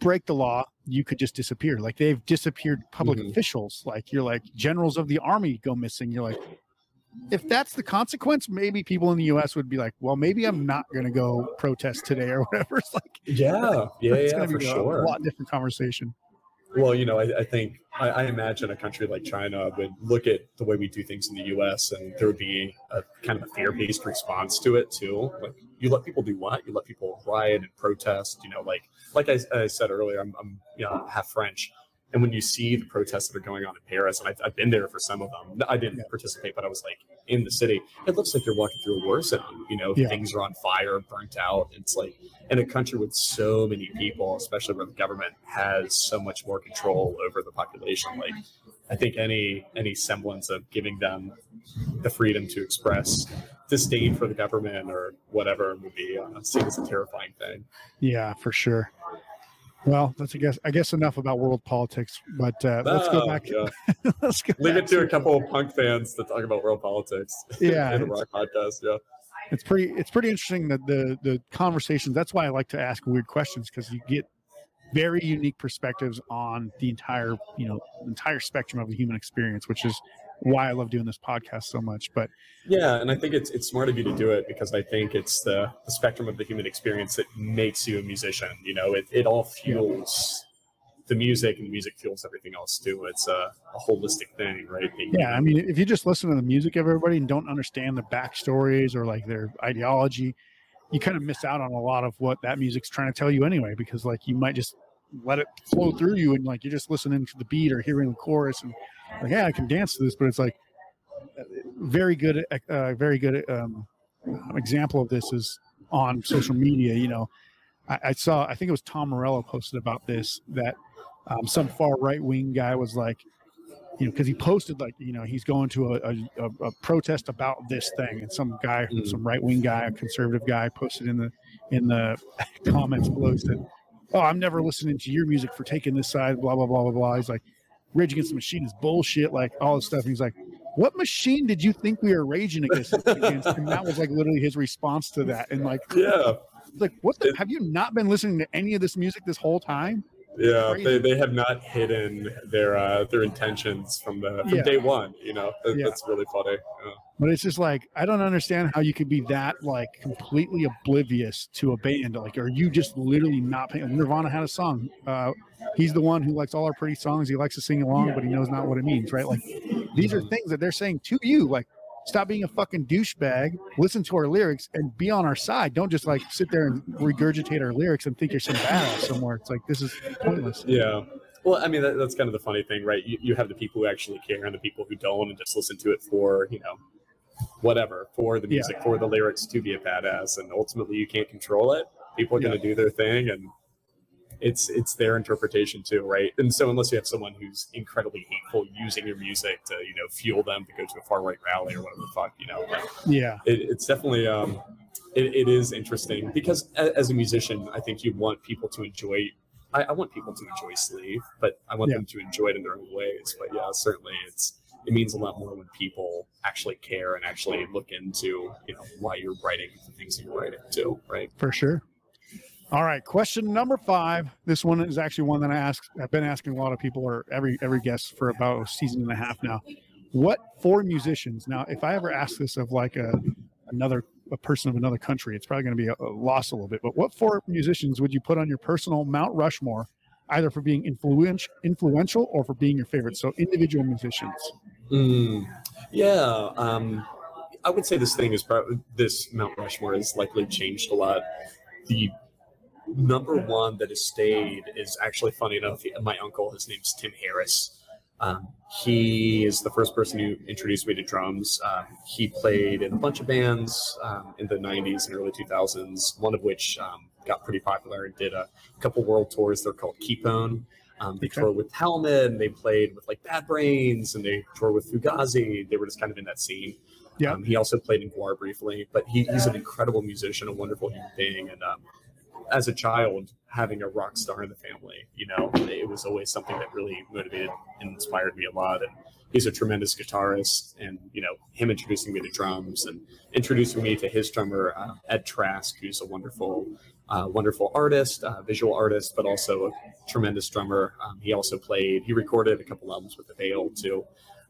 A: break the law you could just disappear. Like they've disappeared public
C: Mhm.
A: officials. Like you're like generals of the army go missing. You're like if that's the consequence maybe people in the us would be like well maybe i'm not going to go protest today or whatever [LAUGHS] it's like
C: yeah yeah
A: it's
C: yeah
A: gonna
C: for
A: be a
C: sure
A: lot different conversation
C: Well, you know, I, I think I, I imagine a country like China would look at the way we do things in the U.S. and there would be a kind of a fear-based response to it too. Like you let people do what? You let people riot and protest. You know, like like I, I said earlier, I'm, I'm you know half French, and when you see the protests that are going on in Paris, and I've, I've been there for some of them. I didn't
A: Yeah.
C: participate, but I was like in the city. It looks like you're walking through a war zone. You know,
A: Yeah.
C: things are on fire, burnt out. It's like in a country with so many people, especially where the government has so much more control over the population, like I think any any semblance of giving them the freedom to express disdain for the government or whatever would be uh, seen as a terrifying thing.
A: yeah for sure well that's i guess i guess enough about world politics but uh, let's go
C: Oh,
A: back
C: yeah. [LAUGHS]
A: let's go
C: Leave it to a couple of punk fans to talk about world politics. [LAUGHS]
A: Yeah,
C: in a
A: it's-
C: rock podcast. Yeah.
A: it's pretty it's pretty interesting that the the conversations that's why i like to ask weird questions because you get very unique perspectives on the entire you know entire spectrum of the human experience which is why i love doing this podcast so much but
C: Yeah, and I think it's it's smart of you to do it because I think it's the, the spectrum of the human experience that makes you a musician. You know, it, it all fuels the music and the music fuels everything else too. It's a, a holistic thing, right? You-
A: yeah i mean if you just listen to the music of everybody and don't understand the backstories or like their ideology you kind of miss out on a lot of what that music's trying to tell you anyway because like you might just let it flow through you and like you're just listening to the beat or hearing the chorus and like yeah i can dance to this but it's like very good uh, very good um, example of this is on social media you know I, I saw i think it was tom morello posted about this that um, some far right wing guy was like you know, because he posted like, you know, he's going to a, a, a- a protest about this thing, and some guy,
C: Mm.
A: some right wing guy, a conservative guy, posted in the in the [LAUGHS] comments below said, "Oh, I'm never listening to your music for taking this side." Blah blah blah blah blah. He's like, "Rage Against the Machine is bullshit," like all this stuff. And he's like, "What machine did you think we were raging against?" [LAUGHS] against? And that was like literally his response to that. And like,
C: yeah,
A: like, what the? Have you not been listening to any of this music this whole time?
C: Yeah. They, they have not hidden their uh, their intentions from the from
A: Yeah.
C: day one. You know, That-
A: Yeah.
C: that's really funny. Yeah.
A: But it's just like I don't understand how you could be that like completely oblivious to a band. Like, are you just literally not paying? Nirvana had a song. Uh, he's the one who likes all our pretty songs. He likes to sing along, but he knows not what it means, right? Like, these are things that they're saying to you. Like, stop being a fucking douchebag. Listen to our lyrics and be on our side. Don't just like sit there and regurgitate our lyrics and think you're some badass somewhere. It's like this is pointless.
C: Yeah. Well, I mean, that, that's kind of the funny thing, right? You, you have the people who actually care and the people who don't and just listen to it for, you know, whatever, for the
A: Yeah.
C: music, for the lyrics to be a badass. And ultimately, you can't control it. People are going to do their thing and it's it's their interpretation too, right? And so unless you have someone who's incredibly hateful using your music to, you know, fuel them to go to a far right rally or whatever the fuck, you know, like,
A: Yeah.
C: it, it's definitely um it, it is interesting because as a musician i think you want people to enjoy I, I want people to enjoy Sleave but i want
A: Yeah.
C: them to enjoy it in their own ways but yeah certainly it's it means a lot more when people actually care and actually look into you know why you're writing the things you're writing too right
A: For sure. All right, question number five. This one is actually one that I asked. I've been asking a lot of people, or every every guest for about a season and a half now. What four musicians? Now, if I ever ask this of like a another a person of another country, it's probably going to be a, a loss a little bit. But what four musicians would you put on your personal Mount Rushmore, either for being influential, influential, or for being your favorite? So individual musicians.
C: Mm, yeah, um, I would say this thing is probably this Mount Rushmore has likely changed a lot. The number one that has stayed is actually funny enough. My uncle, his name's Tim Harris. Um, he is the first person who introduced me to drums. Um, he played in a bunch of bands um, in the 90s and early 2000s, one of which um, got pretty popular and did a couple world tours. They're called Kepone. Um, they
A: Okay.
C: toured with Helmet and they played with like Bad Brains and they toured with Fugazi. They were just kind of in that scene.
A: Yeah.
C: Um, he also played in GWAR briefly, but he, he's an incredible musician, a wonderful human being. And um, as a child, having a rock star in the family, you know, it was always something that really motivated and inspired me a lot. And he's a tremendous guitarist. And, you know, him introducing me to drums and introducing me to his drummer, uh, Ed Trask, who's a wonderful, uh, wonderful artist, uh, visual artist, but also a tremendous drummer. Um, he also played, he recorded a couple albums with the Veil too.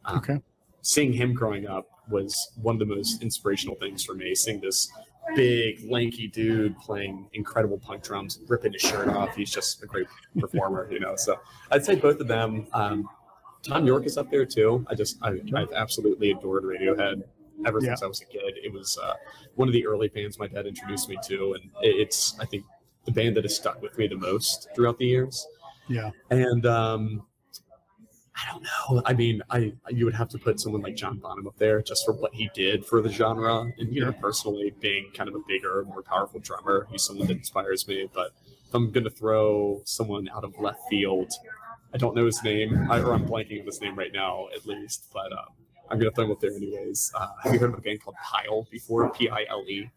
C: Um,
A: Okay.
C: Seeing him growing up was one of the most inspirational things for me. Seeing this big, lanky dude playing incredible punk drums, ripping his shirt off. He's just a great performer, you know. So I'd say both of them. Um, Thom Yorke is up there too. I just, I, I've absolutely adored Radiohead ever
A: Yeah.
C: since I was a kid. It was uh, one of the early bands my dad introduced me to, and it, it's, I think, the band that has stuck with me the most throughout the years.
A: Yeah.
C: And um, I don't know. I mean, I you would have to put someone like John Bonham up there just for what he did for the genre, and you know, personally being kind of a bigger, more powerful drummer, he's someone that inspires me. But if I'm gonna throw someone out of left field, I don't know his name, I, or I'm blanking on his name right now, at least. But um, I'm gonna throw him up there anyways. Uh, have you heard of a band called Pile before? P I L E.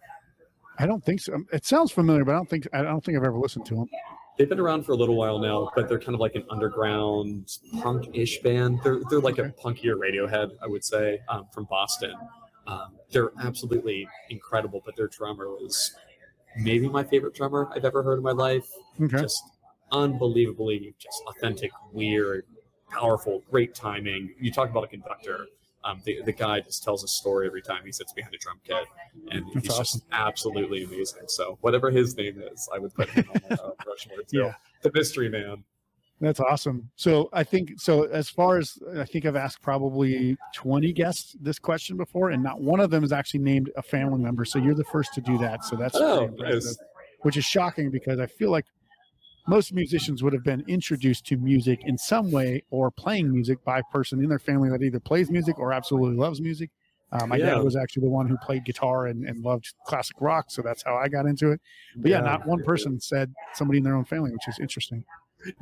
A: I don't think so. It sounds familiar, but I don't think I don't think I've ever listened to them.
C: They've been around for a little while now, but they're kind of like an underground punk-ish band. They're they're like a punkier Radiohead, I would say, um, from Boston. Um, they're absolutely incredible, but their drummer was maybe my favorite drummer I've ever heard in my life.
A: Okay.
C: Just unbelievably, just authentic, weird, powerful, great timing. You talk about a conductor. Um, the, the guy just tells a story every time he sits behind a drum kit, and
A: That's
C: he's just absolutely amazing. So whatever his name is, I would put him on my uh, [LAUGHS] Rushmore too.
A: Yeah.
C: The mystery man.
A: That's awesome. So I think so. As far as I think, I've asked probably twenty guests this question before, and not one of them has actually named a family member. So you're the first to do that. So that's
C: Oh, nice.
A: which is shocking because I feel like most musicians would have been introduced to music in some way or playing music by a person in their family that either plays music or absolutely loves music. Uh, my
C: Yeah.
A: dad was actually the one who played guitar and, and loved classic rock, so that's how I got into it. But yeah, not one person said somebody in their own family, which is interesting.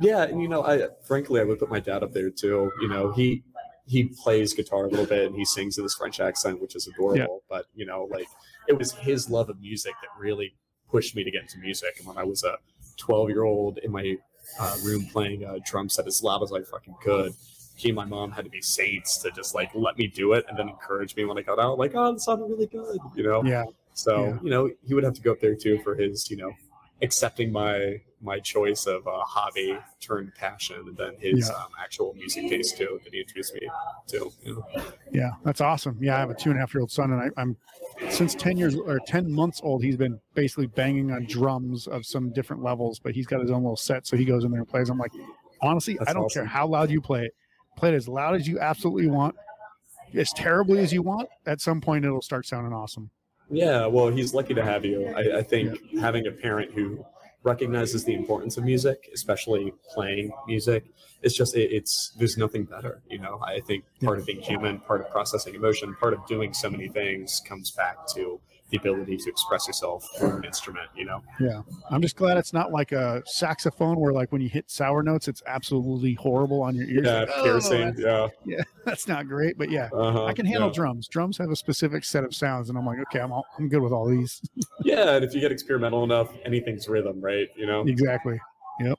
C: Yeah, and you know, I frankly I would put my dad up there too. You know, he he plays guitar a little bit and he sings in his French accent, which is adorable. But you know, like it was his love of music that really pushed me to get into music. And when I was a 12 year old in my uh, room playing a drum set as loud as I fucking could, he and my mom had to be saints to just like let me do it and then encourage me when I got out, like, oh, it sounded really good, you know.
A: Yeah,
C: So
A: Yeah.
C: you know, he would have to go up there too for his, you know, accepting my my choice of a hobby turned passion, and then his
A: Yeah.
C: um, actual music taste too that he introduced me to. You know?
A: Yeah, that's awesome. Yeah, I have a two and a half year old son, and I, I'm since ten years or ten months old. He's been basically banging on drums of some different levels, but he's got his own little set, so he goes in there and plays. I'm like, honestly,
C: That's
A: I don't
C: awesome.
A: care how loud you play it. Play it as loud as you absolutely want, as terribly as you want. At some point, it'll start sounding awesome.
C: Yeah, well, he's lucky to have you. I, I think having a parent who recognizes the importance of music, especially playing music. It's just it, it's there's nothing better, you know. I think part of being human, part of processing emotion, part of doing so many things comes back to the ability to express yourself through an instrument, you know.
A: Yeah. I'm just glad it's not like a saxophone where like when you hit sour notes, it's absolutely horrible on your ears.
C: Yeah,
A: Like, "Oh,
C: piercing.
A: that's-
C: Yeah. [LAUGHS]
A: That's not great. But yeah.
C: Uh-huh,
A: I can handle
C: yeah.
A: drums. Drums have a specific set of sounds, and I'm like, okay, I'm all, I'm good with all these. [LAUGHS]
C: Yeah, and if you get experimental enough, anything's rhythm, right? You know.
A: exactly. Yep.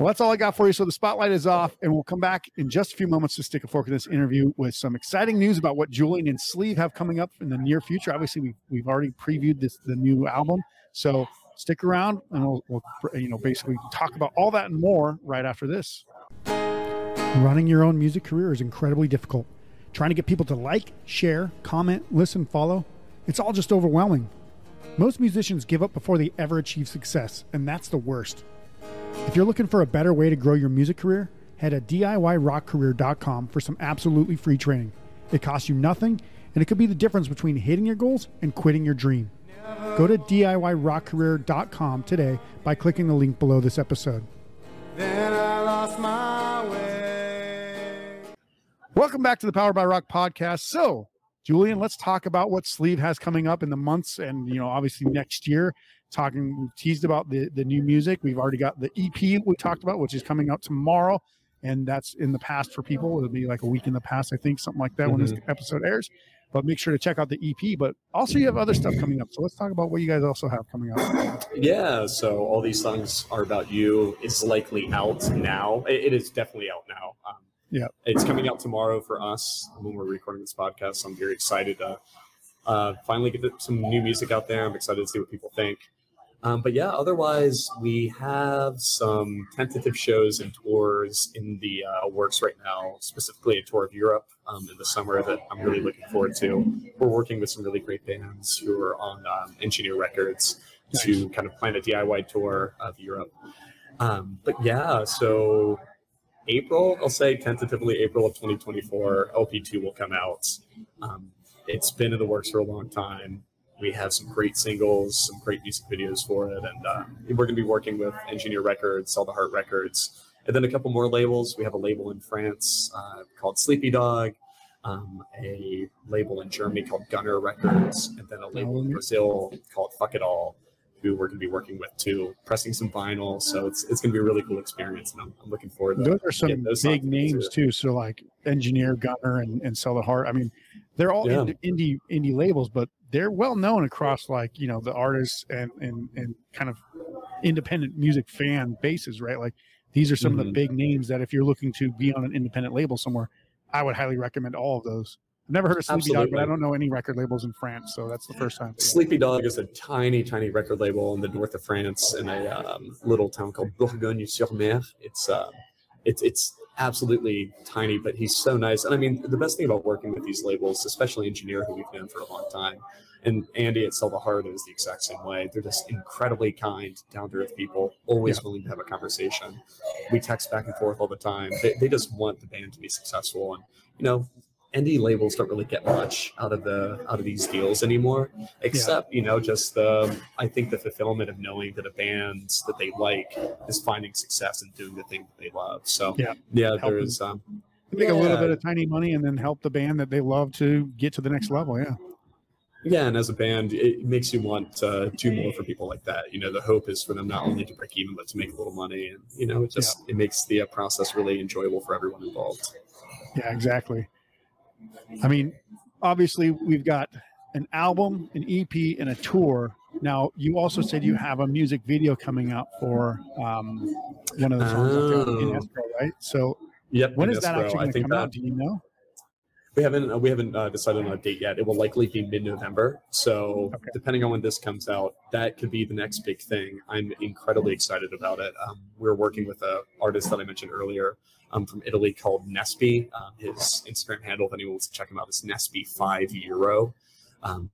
A: Well, that's all I got for you. So the spotlight is off, and we'll come back in just a few moments to stick a fork in this interview with some exciting news about what Julien and Sleave have coming up in the near future. Obviously, we've we've already previewed this the new album, so stick around, and we'll, we'll you know basically talk about all that and more right after this. Running your own music career is incredibly difficult. Trying to get people to like, share, comment, listen, follow, it's all just overwhelming. Most musicians give up before they ever achieve success, and that's the worst. If you're looking for a better way to grow your music career, head to DIYrockcareer.com for some absolutely free training. It costs you nothing, and it could be the difference between hitting your goals and quitting your dream. Go to DIYrockcareer.com today by clicking the link below this episode.
E: Then I lost my way.
A: Welcome back to the Power by Rock podcast. So, Julien, let's talk about what Sleave has coming up in the months and, you know, obviously next year. Talking, we teased about the, the new music. We've already got the EP we talked about, which is coming out tomorrow. And that's in the past for people. It'll be like a week in the past, I think, something like that when this episode airs. But make sure to check out the EP. But also, you have other stuff coming up. So let's talk about what you guys also have coming up.
C: Yeah, so all these songs are about you. It's likely out now. It- it is definitely out now. Um,
A: Yeah.
C: it's coming out tomorrow for us when we're recording this podcast. So I'm very excited to uh, finally get some new music out there. I'm excited to see what people think. Um, but yeah, otherwise, we have some tentative shows and tours in the uh, works right now, specifically a tour of Europe um, in the summer that I'm really looking forward to. We're working with some really great bands who are on um, Engineer Records to kind of plan a DIY tour of Europe. Um, but yeah, so April, I'll say tentatively April of 2024, LP2 will come out. Um, it's been in the works for a long time. We have some great singles, some great music videos for it, and uh, we're going to be working with Engineer Records, Sell the Heart Records, and then a couple more labels. We have a label in France uh, called Sleepy Dog, um, a label in Germany called Gunner Records, and then a label in Brazil called Fuck It All, who we're going to be working with too, pressing some vinyl. So it's it's going to be a really cool experience, and I'm, I'm looking forward to
A: Those are some
C: those
A: big names
C: too.
A: too. So like Engineer, Gunner, and, and Sell the Heart. I mean, they're all
C: Yeah.
A: indie indie labels, but they're well known across like you know the artists and and and kind of independent music fan bases, right? Like these are some of the
C: Mhm.
A: big names that if you're looking to be on an independent label somewhere, I would highly recommend all of those. I've never heard of Sleepy Dog, but I don't know any record labels in France, so that's the first time.
C: Sleepy Dog is a tiny, tiny record label in the north of France in a um, little town called Boulogne-sur-Mer. It's uh, it's it's absolutely tiny, but he's so nice. And I mean, the best thing about working with these labels, especially Engineer, who we've known for a long time, and Andy at Sell the Heart is the exact same way. They're just incredibly kind, down to earth people, always willing to have a conversation. We text back and forth all the time. They, they just want the band to be successful, and you know, indie labels don't really get much out of the out of these deals anymore except you know just the i think the fulfillment of knowing that a band that they like is finding success and doing the thing that they love so
A: Yeah.
C: yeah there's um
A: Make a little bit of tiny money and then help the band that they love to get to the next level. Yeah.
C: yeah and as a band it makes you want to do more for people like that you know the hope is for them not only to break even but to make a little money and you know it just it makes the uh, process really enjoyable for everyone involved
A: Yeah, exactly. I mean, obviously, we've got an album, an EP, and a tour. Now, you also said you have a music video coming out for um, one of the songs there in
C: Oh.
A: escrow, right? So,
C: yep
A: when is that actually
C: I
A: going to come
C: that
A: out? Do you know?
C: We haven't uh, we haven't uh, decided on a date yet. It will likely be mid November. So
A: Okay.
C: depending on when this comes out, that could be the next big thing. I'm incredibly excited about it. Um, we're working with a artist that I mentioned earlier um, from Italy called Nespi. Um, his Instagram handle, if anyone wants to check him out, is Nespi Five Euro. Um,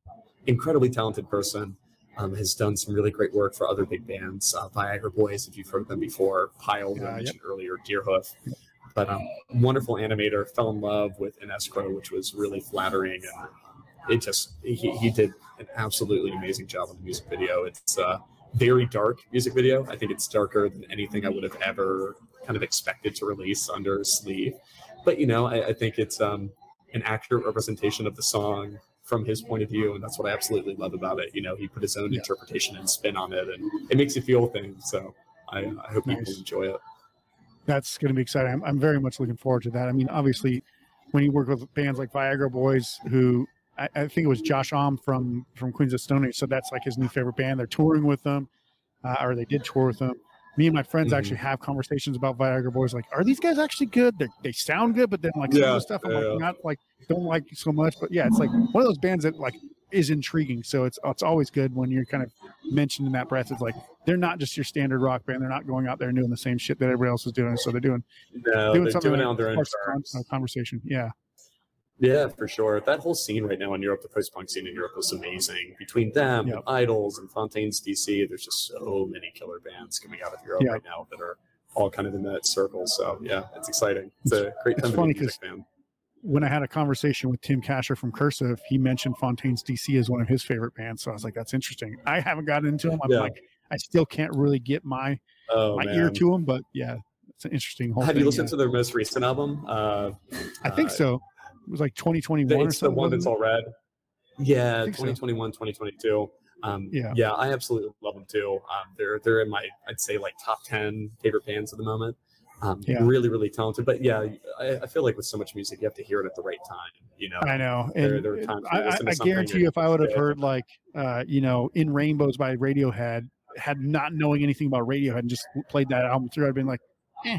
C: incredibly talented person. Um, has done some really great work for other big bands. Uh, Viagra Boys, if you've heard of them before, Pile,
A: Uh,
C: I
A: yep.
C: mentioned earlier, Deerhoof but um, wonderful animator. Fell in love with an escrow, which was really flattering, and it just he, he did an absolutely amazing job on the music video. It's uh, very dark music video. I think it's darker than anything I would have ever kind of expected to release under his sleeve. But you know, I, I think it's um, an accurate representation of the song from his point of view, and that's what I absolutely love about it. You know, he put his own
A: Yeah.
C: interpretation and spin on it, and it makes you feel things. So I, I hope people
A: Nice.
C: enjoy it.
A: That's going to be exciting. I'm, I'm very much looking forward to that. I mean, obviously, when you work with bands like Viagra Boys, who I, I think it was Josh Homme from from Queens of Stone Age, so that's like his new favorite band. They're touring with them, uh, or they did tour with them. Me and my friends
C: Mhm.
A: actually have conversations about Viagra Boys. Like, are these guys actually good? They they sound good, but then like some of the stuff I'm
C: yeah.
A: like not like don't like so much. But yeah, it's like one of those bands that like is intriguing. So it's it's always good when you're kind of mentioned in that breath. It's like they're not just your standard rock band. They're not going out there and doing the same shit that everybody else is doing. So they're doing
C: No,
A: doing
C: they're
A: something
C: doing on their own
A: sparks a con-
C: terms.
A: conversation. Yeah,
C: Yeah, for sure. That whole scene right now in Europe, the post-punk scene in Europe is amazing. Between them,
A: Yep.
C: and IDLES, and Fontaines D.C., there's just so many killer bands coming out of Europe
A: Yeah.
C: right now that are all kind of in that circle. So yeah, it's exciting. It's a great
A: It's
C: time to
A: funny
C: be a music fan.
A: when I had a conversation with Tim Kasher from Cursive, he mentioned Fontaines D.C. as one of his favorite bands. So I was like, that's interesting. I haven't gotten into them. I'm
C: Yeah.
A: like, I still can't really get my
C: Oh
A: my
C: man.
A: ear to them, but yeah, it's an interesting whole
C: Have
A: thing.
C: you listened
A: yeah.
C: to their most recent album? Uh,
A: I think
C: uh,
A: so. It was like 2021 or
C: It's the
A: something.
C: one that's all red. Yeah,
A: think so.
C: 2021, 2022. Um,
A: Yeah.
C: yeah, I absolutely love them too. Um, they're they're in my I'd say like top ten favorite bands at the moment. Um,
A: Yeah.
C: really, really talented. But yeah, I, I feel like with so much music, you have to hear it at the right time. You know.
A: I know.
C: There-
A: And
C: there are times
A: I, I, I guarantee you, if I would have heard like, uh, you know, In Rainbows by Radiohead, had not knowing anything about Radiohead and just played that album through, I'd been like, eh,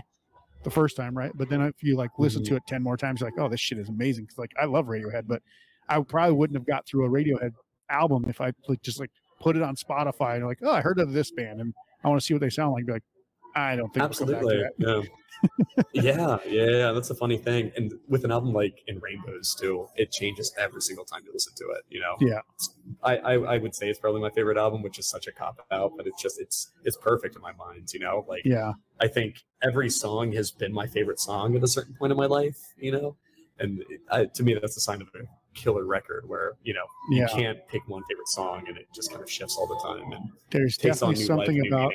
A: the first time, right? But then if you like listen
C: Mm-hmm.
A: to it 10 more times, you're like, oh, this shit is amazing. Cause like I love Radiohead, but I probably wouldn't have got through a Radiohead album if I like just like put it on Spotify and like, oh, I heard of this band and I want to see what they sound like. Be like, I don't think I'll come back to
C: absolutely.
A: that. [LAUGHS]
C: Yeah. yeah, yeah, yeah. That's a funny thing. And with an album like In Rainbows too, it changes every single time you listen to it. You know.
A: Yeah.
C: I, I, I would say it's probably my favorite album, which is such a cop out, but it's just it's it's perfect in my mind. You know, like
A: Yeah.
C: I think every song has been my favorite song at a certain point in my life, you know, and it, I, to me that's a sign of a killer record where you know you
A: Yeah.
C: can't pick one favorite song and it just kind of shifts all the time and
A: There's definitely something about.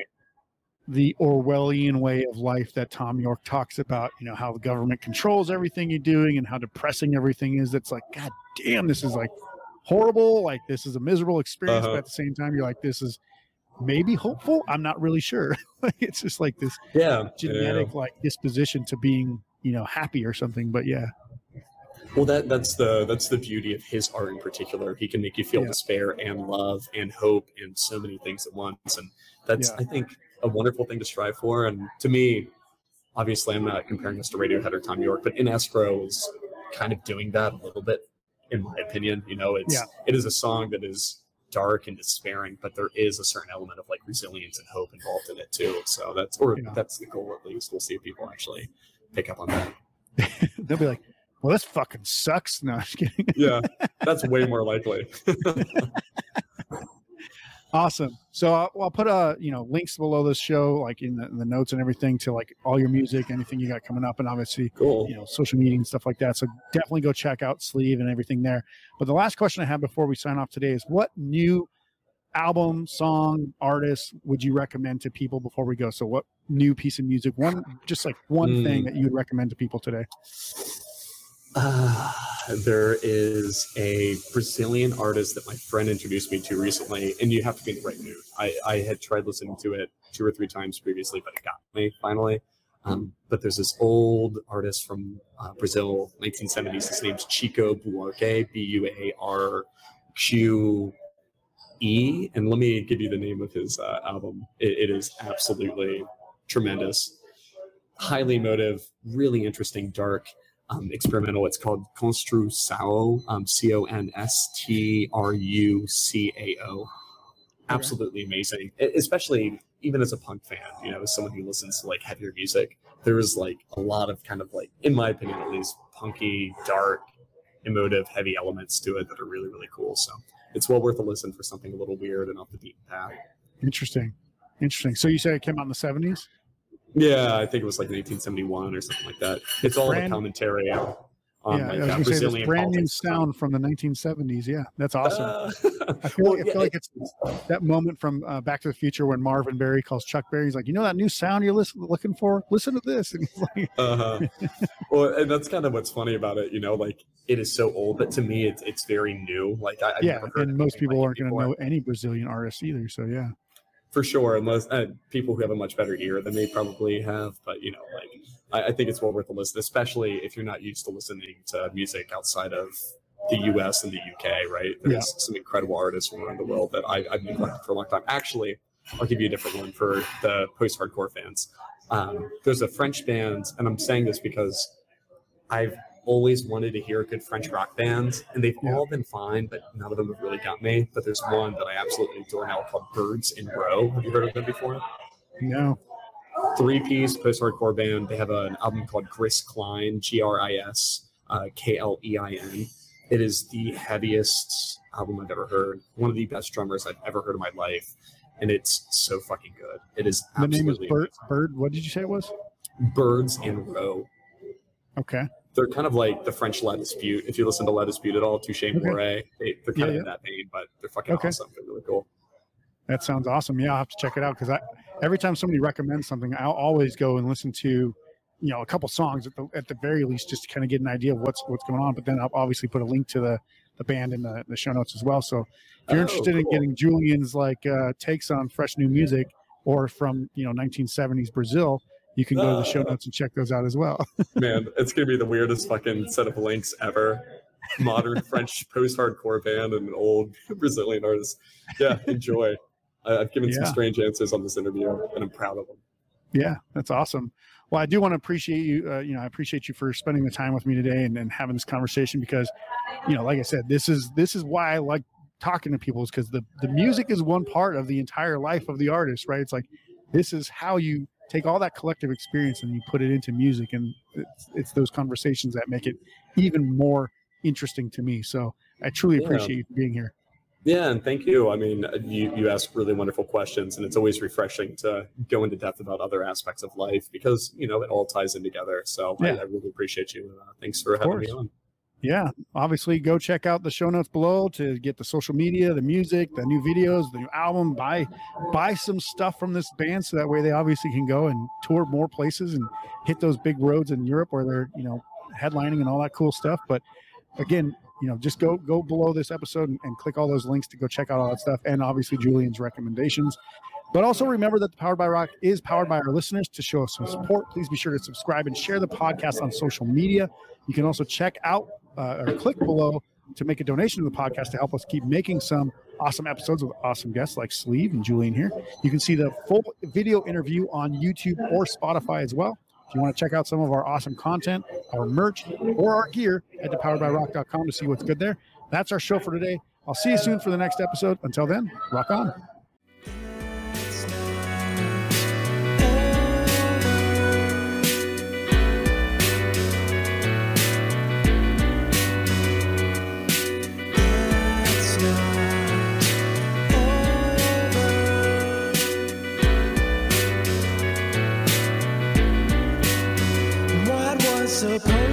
A: The Orwellian way of life that Thom Yorke talks about, you know, how the government controls everything you're doing and how depressing everything is. That's like, God damn, this is like horrible. Like, this is a miserable experience.
C: Uh-huh.
A: But at the same time, you're like, this is maybe hopeful. I'm not really sure. [LAUGHS] it's just like this
C: Yeah,
A: genetic, like, disposition to being, you know, happy or something. But yeah,
C: Well, that that's the that's the beauty of his art in particular. He can make you feel
A: Yeah.
C: despair and love and hope and so many things at once, and that's
A: Yeah.
C: I think a wonderful thing to strive for. And to me, obviously, I'm not comparing this to Radiohead or Thom Yorke, but In Escrow is kind of doing that a little bit, in my opinion. You know, it's
A: Yeah.
C: it is a song that is dark and despairing, but there is a certain element of like resilience and hope involved in it too. So that's or
A: Yeah.
C: that's the goal at least. We'll see if people actually pick up on that. [LAUGHS]
A: they'll be like, well, this fucking sucks. [LAUGHS] No, I'm just kidding.
C: Yeah, that's way [LAUGHS] more likely.
A: Awesome. So I'll, I'll put uh you know links below this show, like in the, in the notes and everything, to like all your music, anything you got coming up, and obviously
C: Cool.
A: you know social media and stuff like that. So definitely go check out Sleave and everything there. But the last question I have before we sign off today is, what new album, song, artist would you recommend to people before we go? So what new piece of music, one just like one
C: Mm.
A: thing that you would recommend to people today? [SIGHS]
C: There is a Brazilian artist that my friend introduced me to recently, and you have to be in the right mood. I, I had tried listening to it two or three times previously, but it got me finally. Um, but there's this old artist from uh, Brazil, 1970s. His name's Chico Buarque, B U A R Q E. And let me give you the name of his uh, album. It, it is absolutely tremendous, highly emotive, really interesting, dark um, experimental. It's called Construção, um, C O N S T R U C A O. Absolutely amazing, E- especially even as a punk fan. You know, as someone who listens to like heavier music, there is like a lot of kind of like, in my opinion at least, punky, dark, emotive, heavy elements to it that are really really cool. So it's well worth a listen for something a little weird and off the beaten path.
A: Interesting, interesting. So you said it came out in the seventies.
C: Yeah, I think it was like 1971 or something like that. It's all
A: Brand-
C: a commentary on, on
A: yeah,
C: like
A: was
C: uh,
A: say
C: Brazilian
A: brand new sound from the 1970s. Yeah, that's awesome. [LAUGHS]
C: Uh,
A: I feel,
C: well,
A: like, I
C: yeah,
A: like it's that moment from uh, Back to the Future when Marvin Berry calls Chuck Berry. He's like, "You know that new sound you're listen, looking for? Listen to this." [LAUGHS] And he's like,
C: uh-huh. well, and that's kind of what's funny about it. You know, like it is so old, but to me, it's it's very new. Like I, I've
A: "Yeah,"
C: never heard
A: and most people
C: like
A: aren't going to know any Brazilian artists either. So yeah,
C: for sure unless uh, people who have a much better ear than they probably have but you know like I, I think it's well worth a listen especially if you're not used to listening to music outside of the us and the uk right? There's
A: Yeah.
C: some incredible artists from around the world that I, i've neglected for a long time. Actually i'll give you a different one for the post-hardcore fans. Um, there's a french band and i'm saying this because i've always wanted to hear good French rock bands, and they've
A: Yeah.
C: all been fine, but none of them have really got me. But there's one that I absolutely adore now called Birds in Row. Have you heard of them before?
A: no,
C: Three piece post hardcore band. They have an album called Gris Klein, G R I S uh, K L E I N. It is the heaviest album I've ever heard. One of the best drummers I've ever heard in my life. And it's so fucking good. It is
A: the name is Bird. Bird. What did you say it was?
C: Birds in Row.
A: Okay,
C: they're kind of like the French La Dispute. If you listen to La Dispute at all, Touche Amore, they, they're kind
A: Yeah,
C: of
A: yeah.
C: in that vein, but they're fucking
A: Okay.
C: awesome. They're really cool.
A: that sounds awesome. Yeah, I'll have to check it out because every time somebody recommends something, I'll always go and listen to you know a couple songs at the at the very least just to kind of get an idea of what's what's going on. But then I'll obviously put a link to the the band in the, the show notes as well. So if you're
C: Oh,
A: interested in getting Julien's like uh, takes on fresh new music or from you know 1970s Brazil, you can go to the show
C: Uh.
A: notes and check those out as well. [LAUGHS]
C: Man, it's gonna be the weirdest fucking set of links ever. Modern [LAUGHS] French post-hardcore band and an old [LAUGHS] Brazilian artist. Yeah, enjoy. I- I've given some strange answers on this interview, and I'm proud of them.
A: Yeah, that's awesome. Well, I do want to appreciate you. Uh, you know, I appreciate you for spending the time with me today and, and having this conversation because, you know, like I said, this is this is why I like talking to people is because the the music is one part of the entire life of the artist, right? It's like this is how you take all that collective experience and you put it into music, and it's, it's those conversations that make it even more interesting to me. So I truly
C: Yeah.
A: appreciate you being here.
C: Yeah, and thank you. I mean, you you ask really wonderful questions, and it's always refreshing to go into depth about other aspects of life because you know it all ties in together. So I,
A: Yeah.
C: I really appreciate you. Uh, thanks for
A: Of
C: having me on.
A: Yeah obviously go check out the show notes below to get the social media the music the new videos the new album buy buy some stuff from this band so that way they obviously can go and tour more places and hit those big roads in europe where they're you know headlining and all that cool stuff but again you know just go go below this episode and, and click all those links to go check out all that stuff and obviously Julien's recommendations but also remember that the Powered by Rock is powered by our listeners. To show us some support, please be sure to subscribe and share the podcast on social media. You can also check out uh, or click below to make a donation to the podcast to help us keep making some awesome episodes with awesome guests like Sleave and Julien here. You can see the full video interview on YouTube or Spotify as well. If you want to check out some of our awesome content, our merch, or our gear, head to poweredbyrock.com to see what's good there. That's our show for today. I'll see you soon for the next episode. Until then, rock on. supposed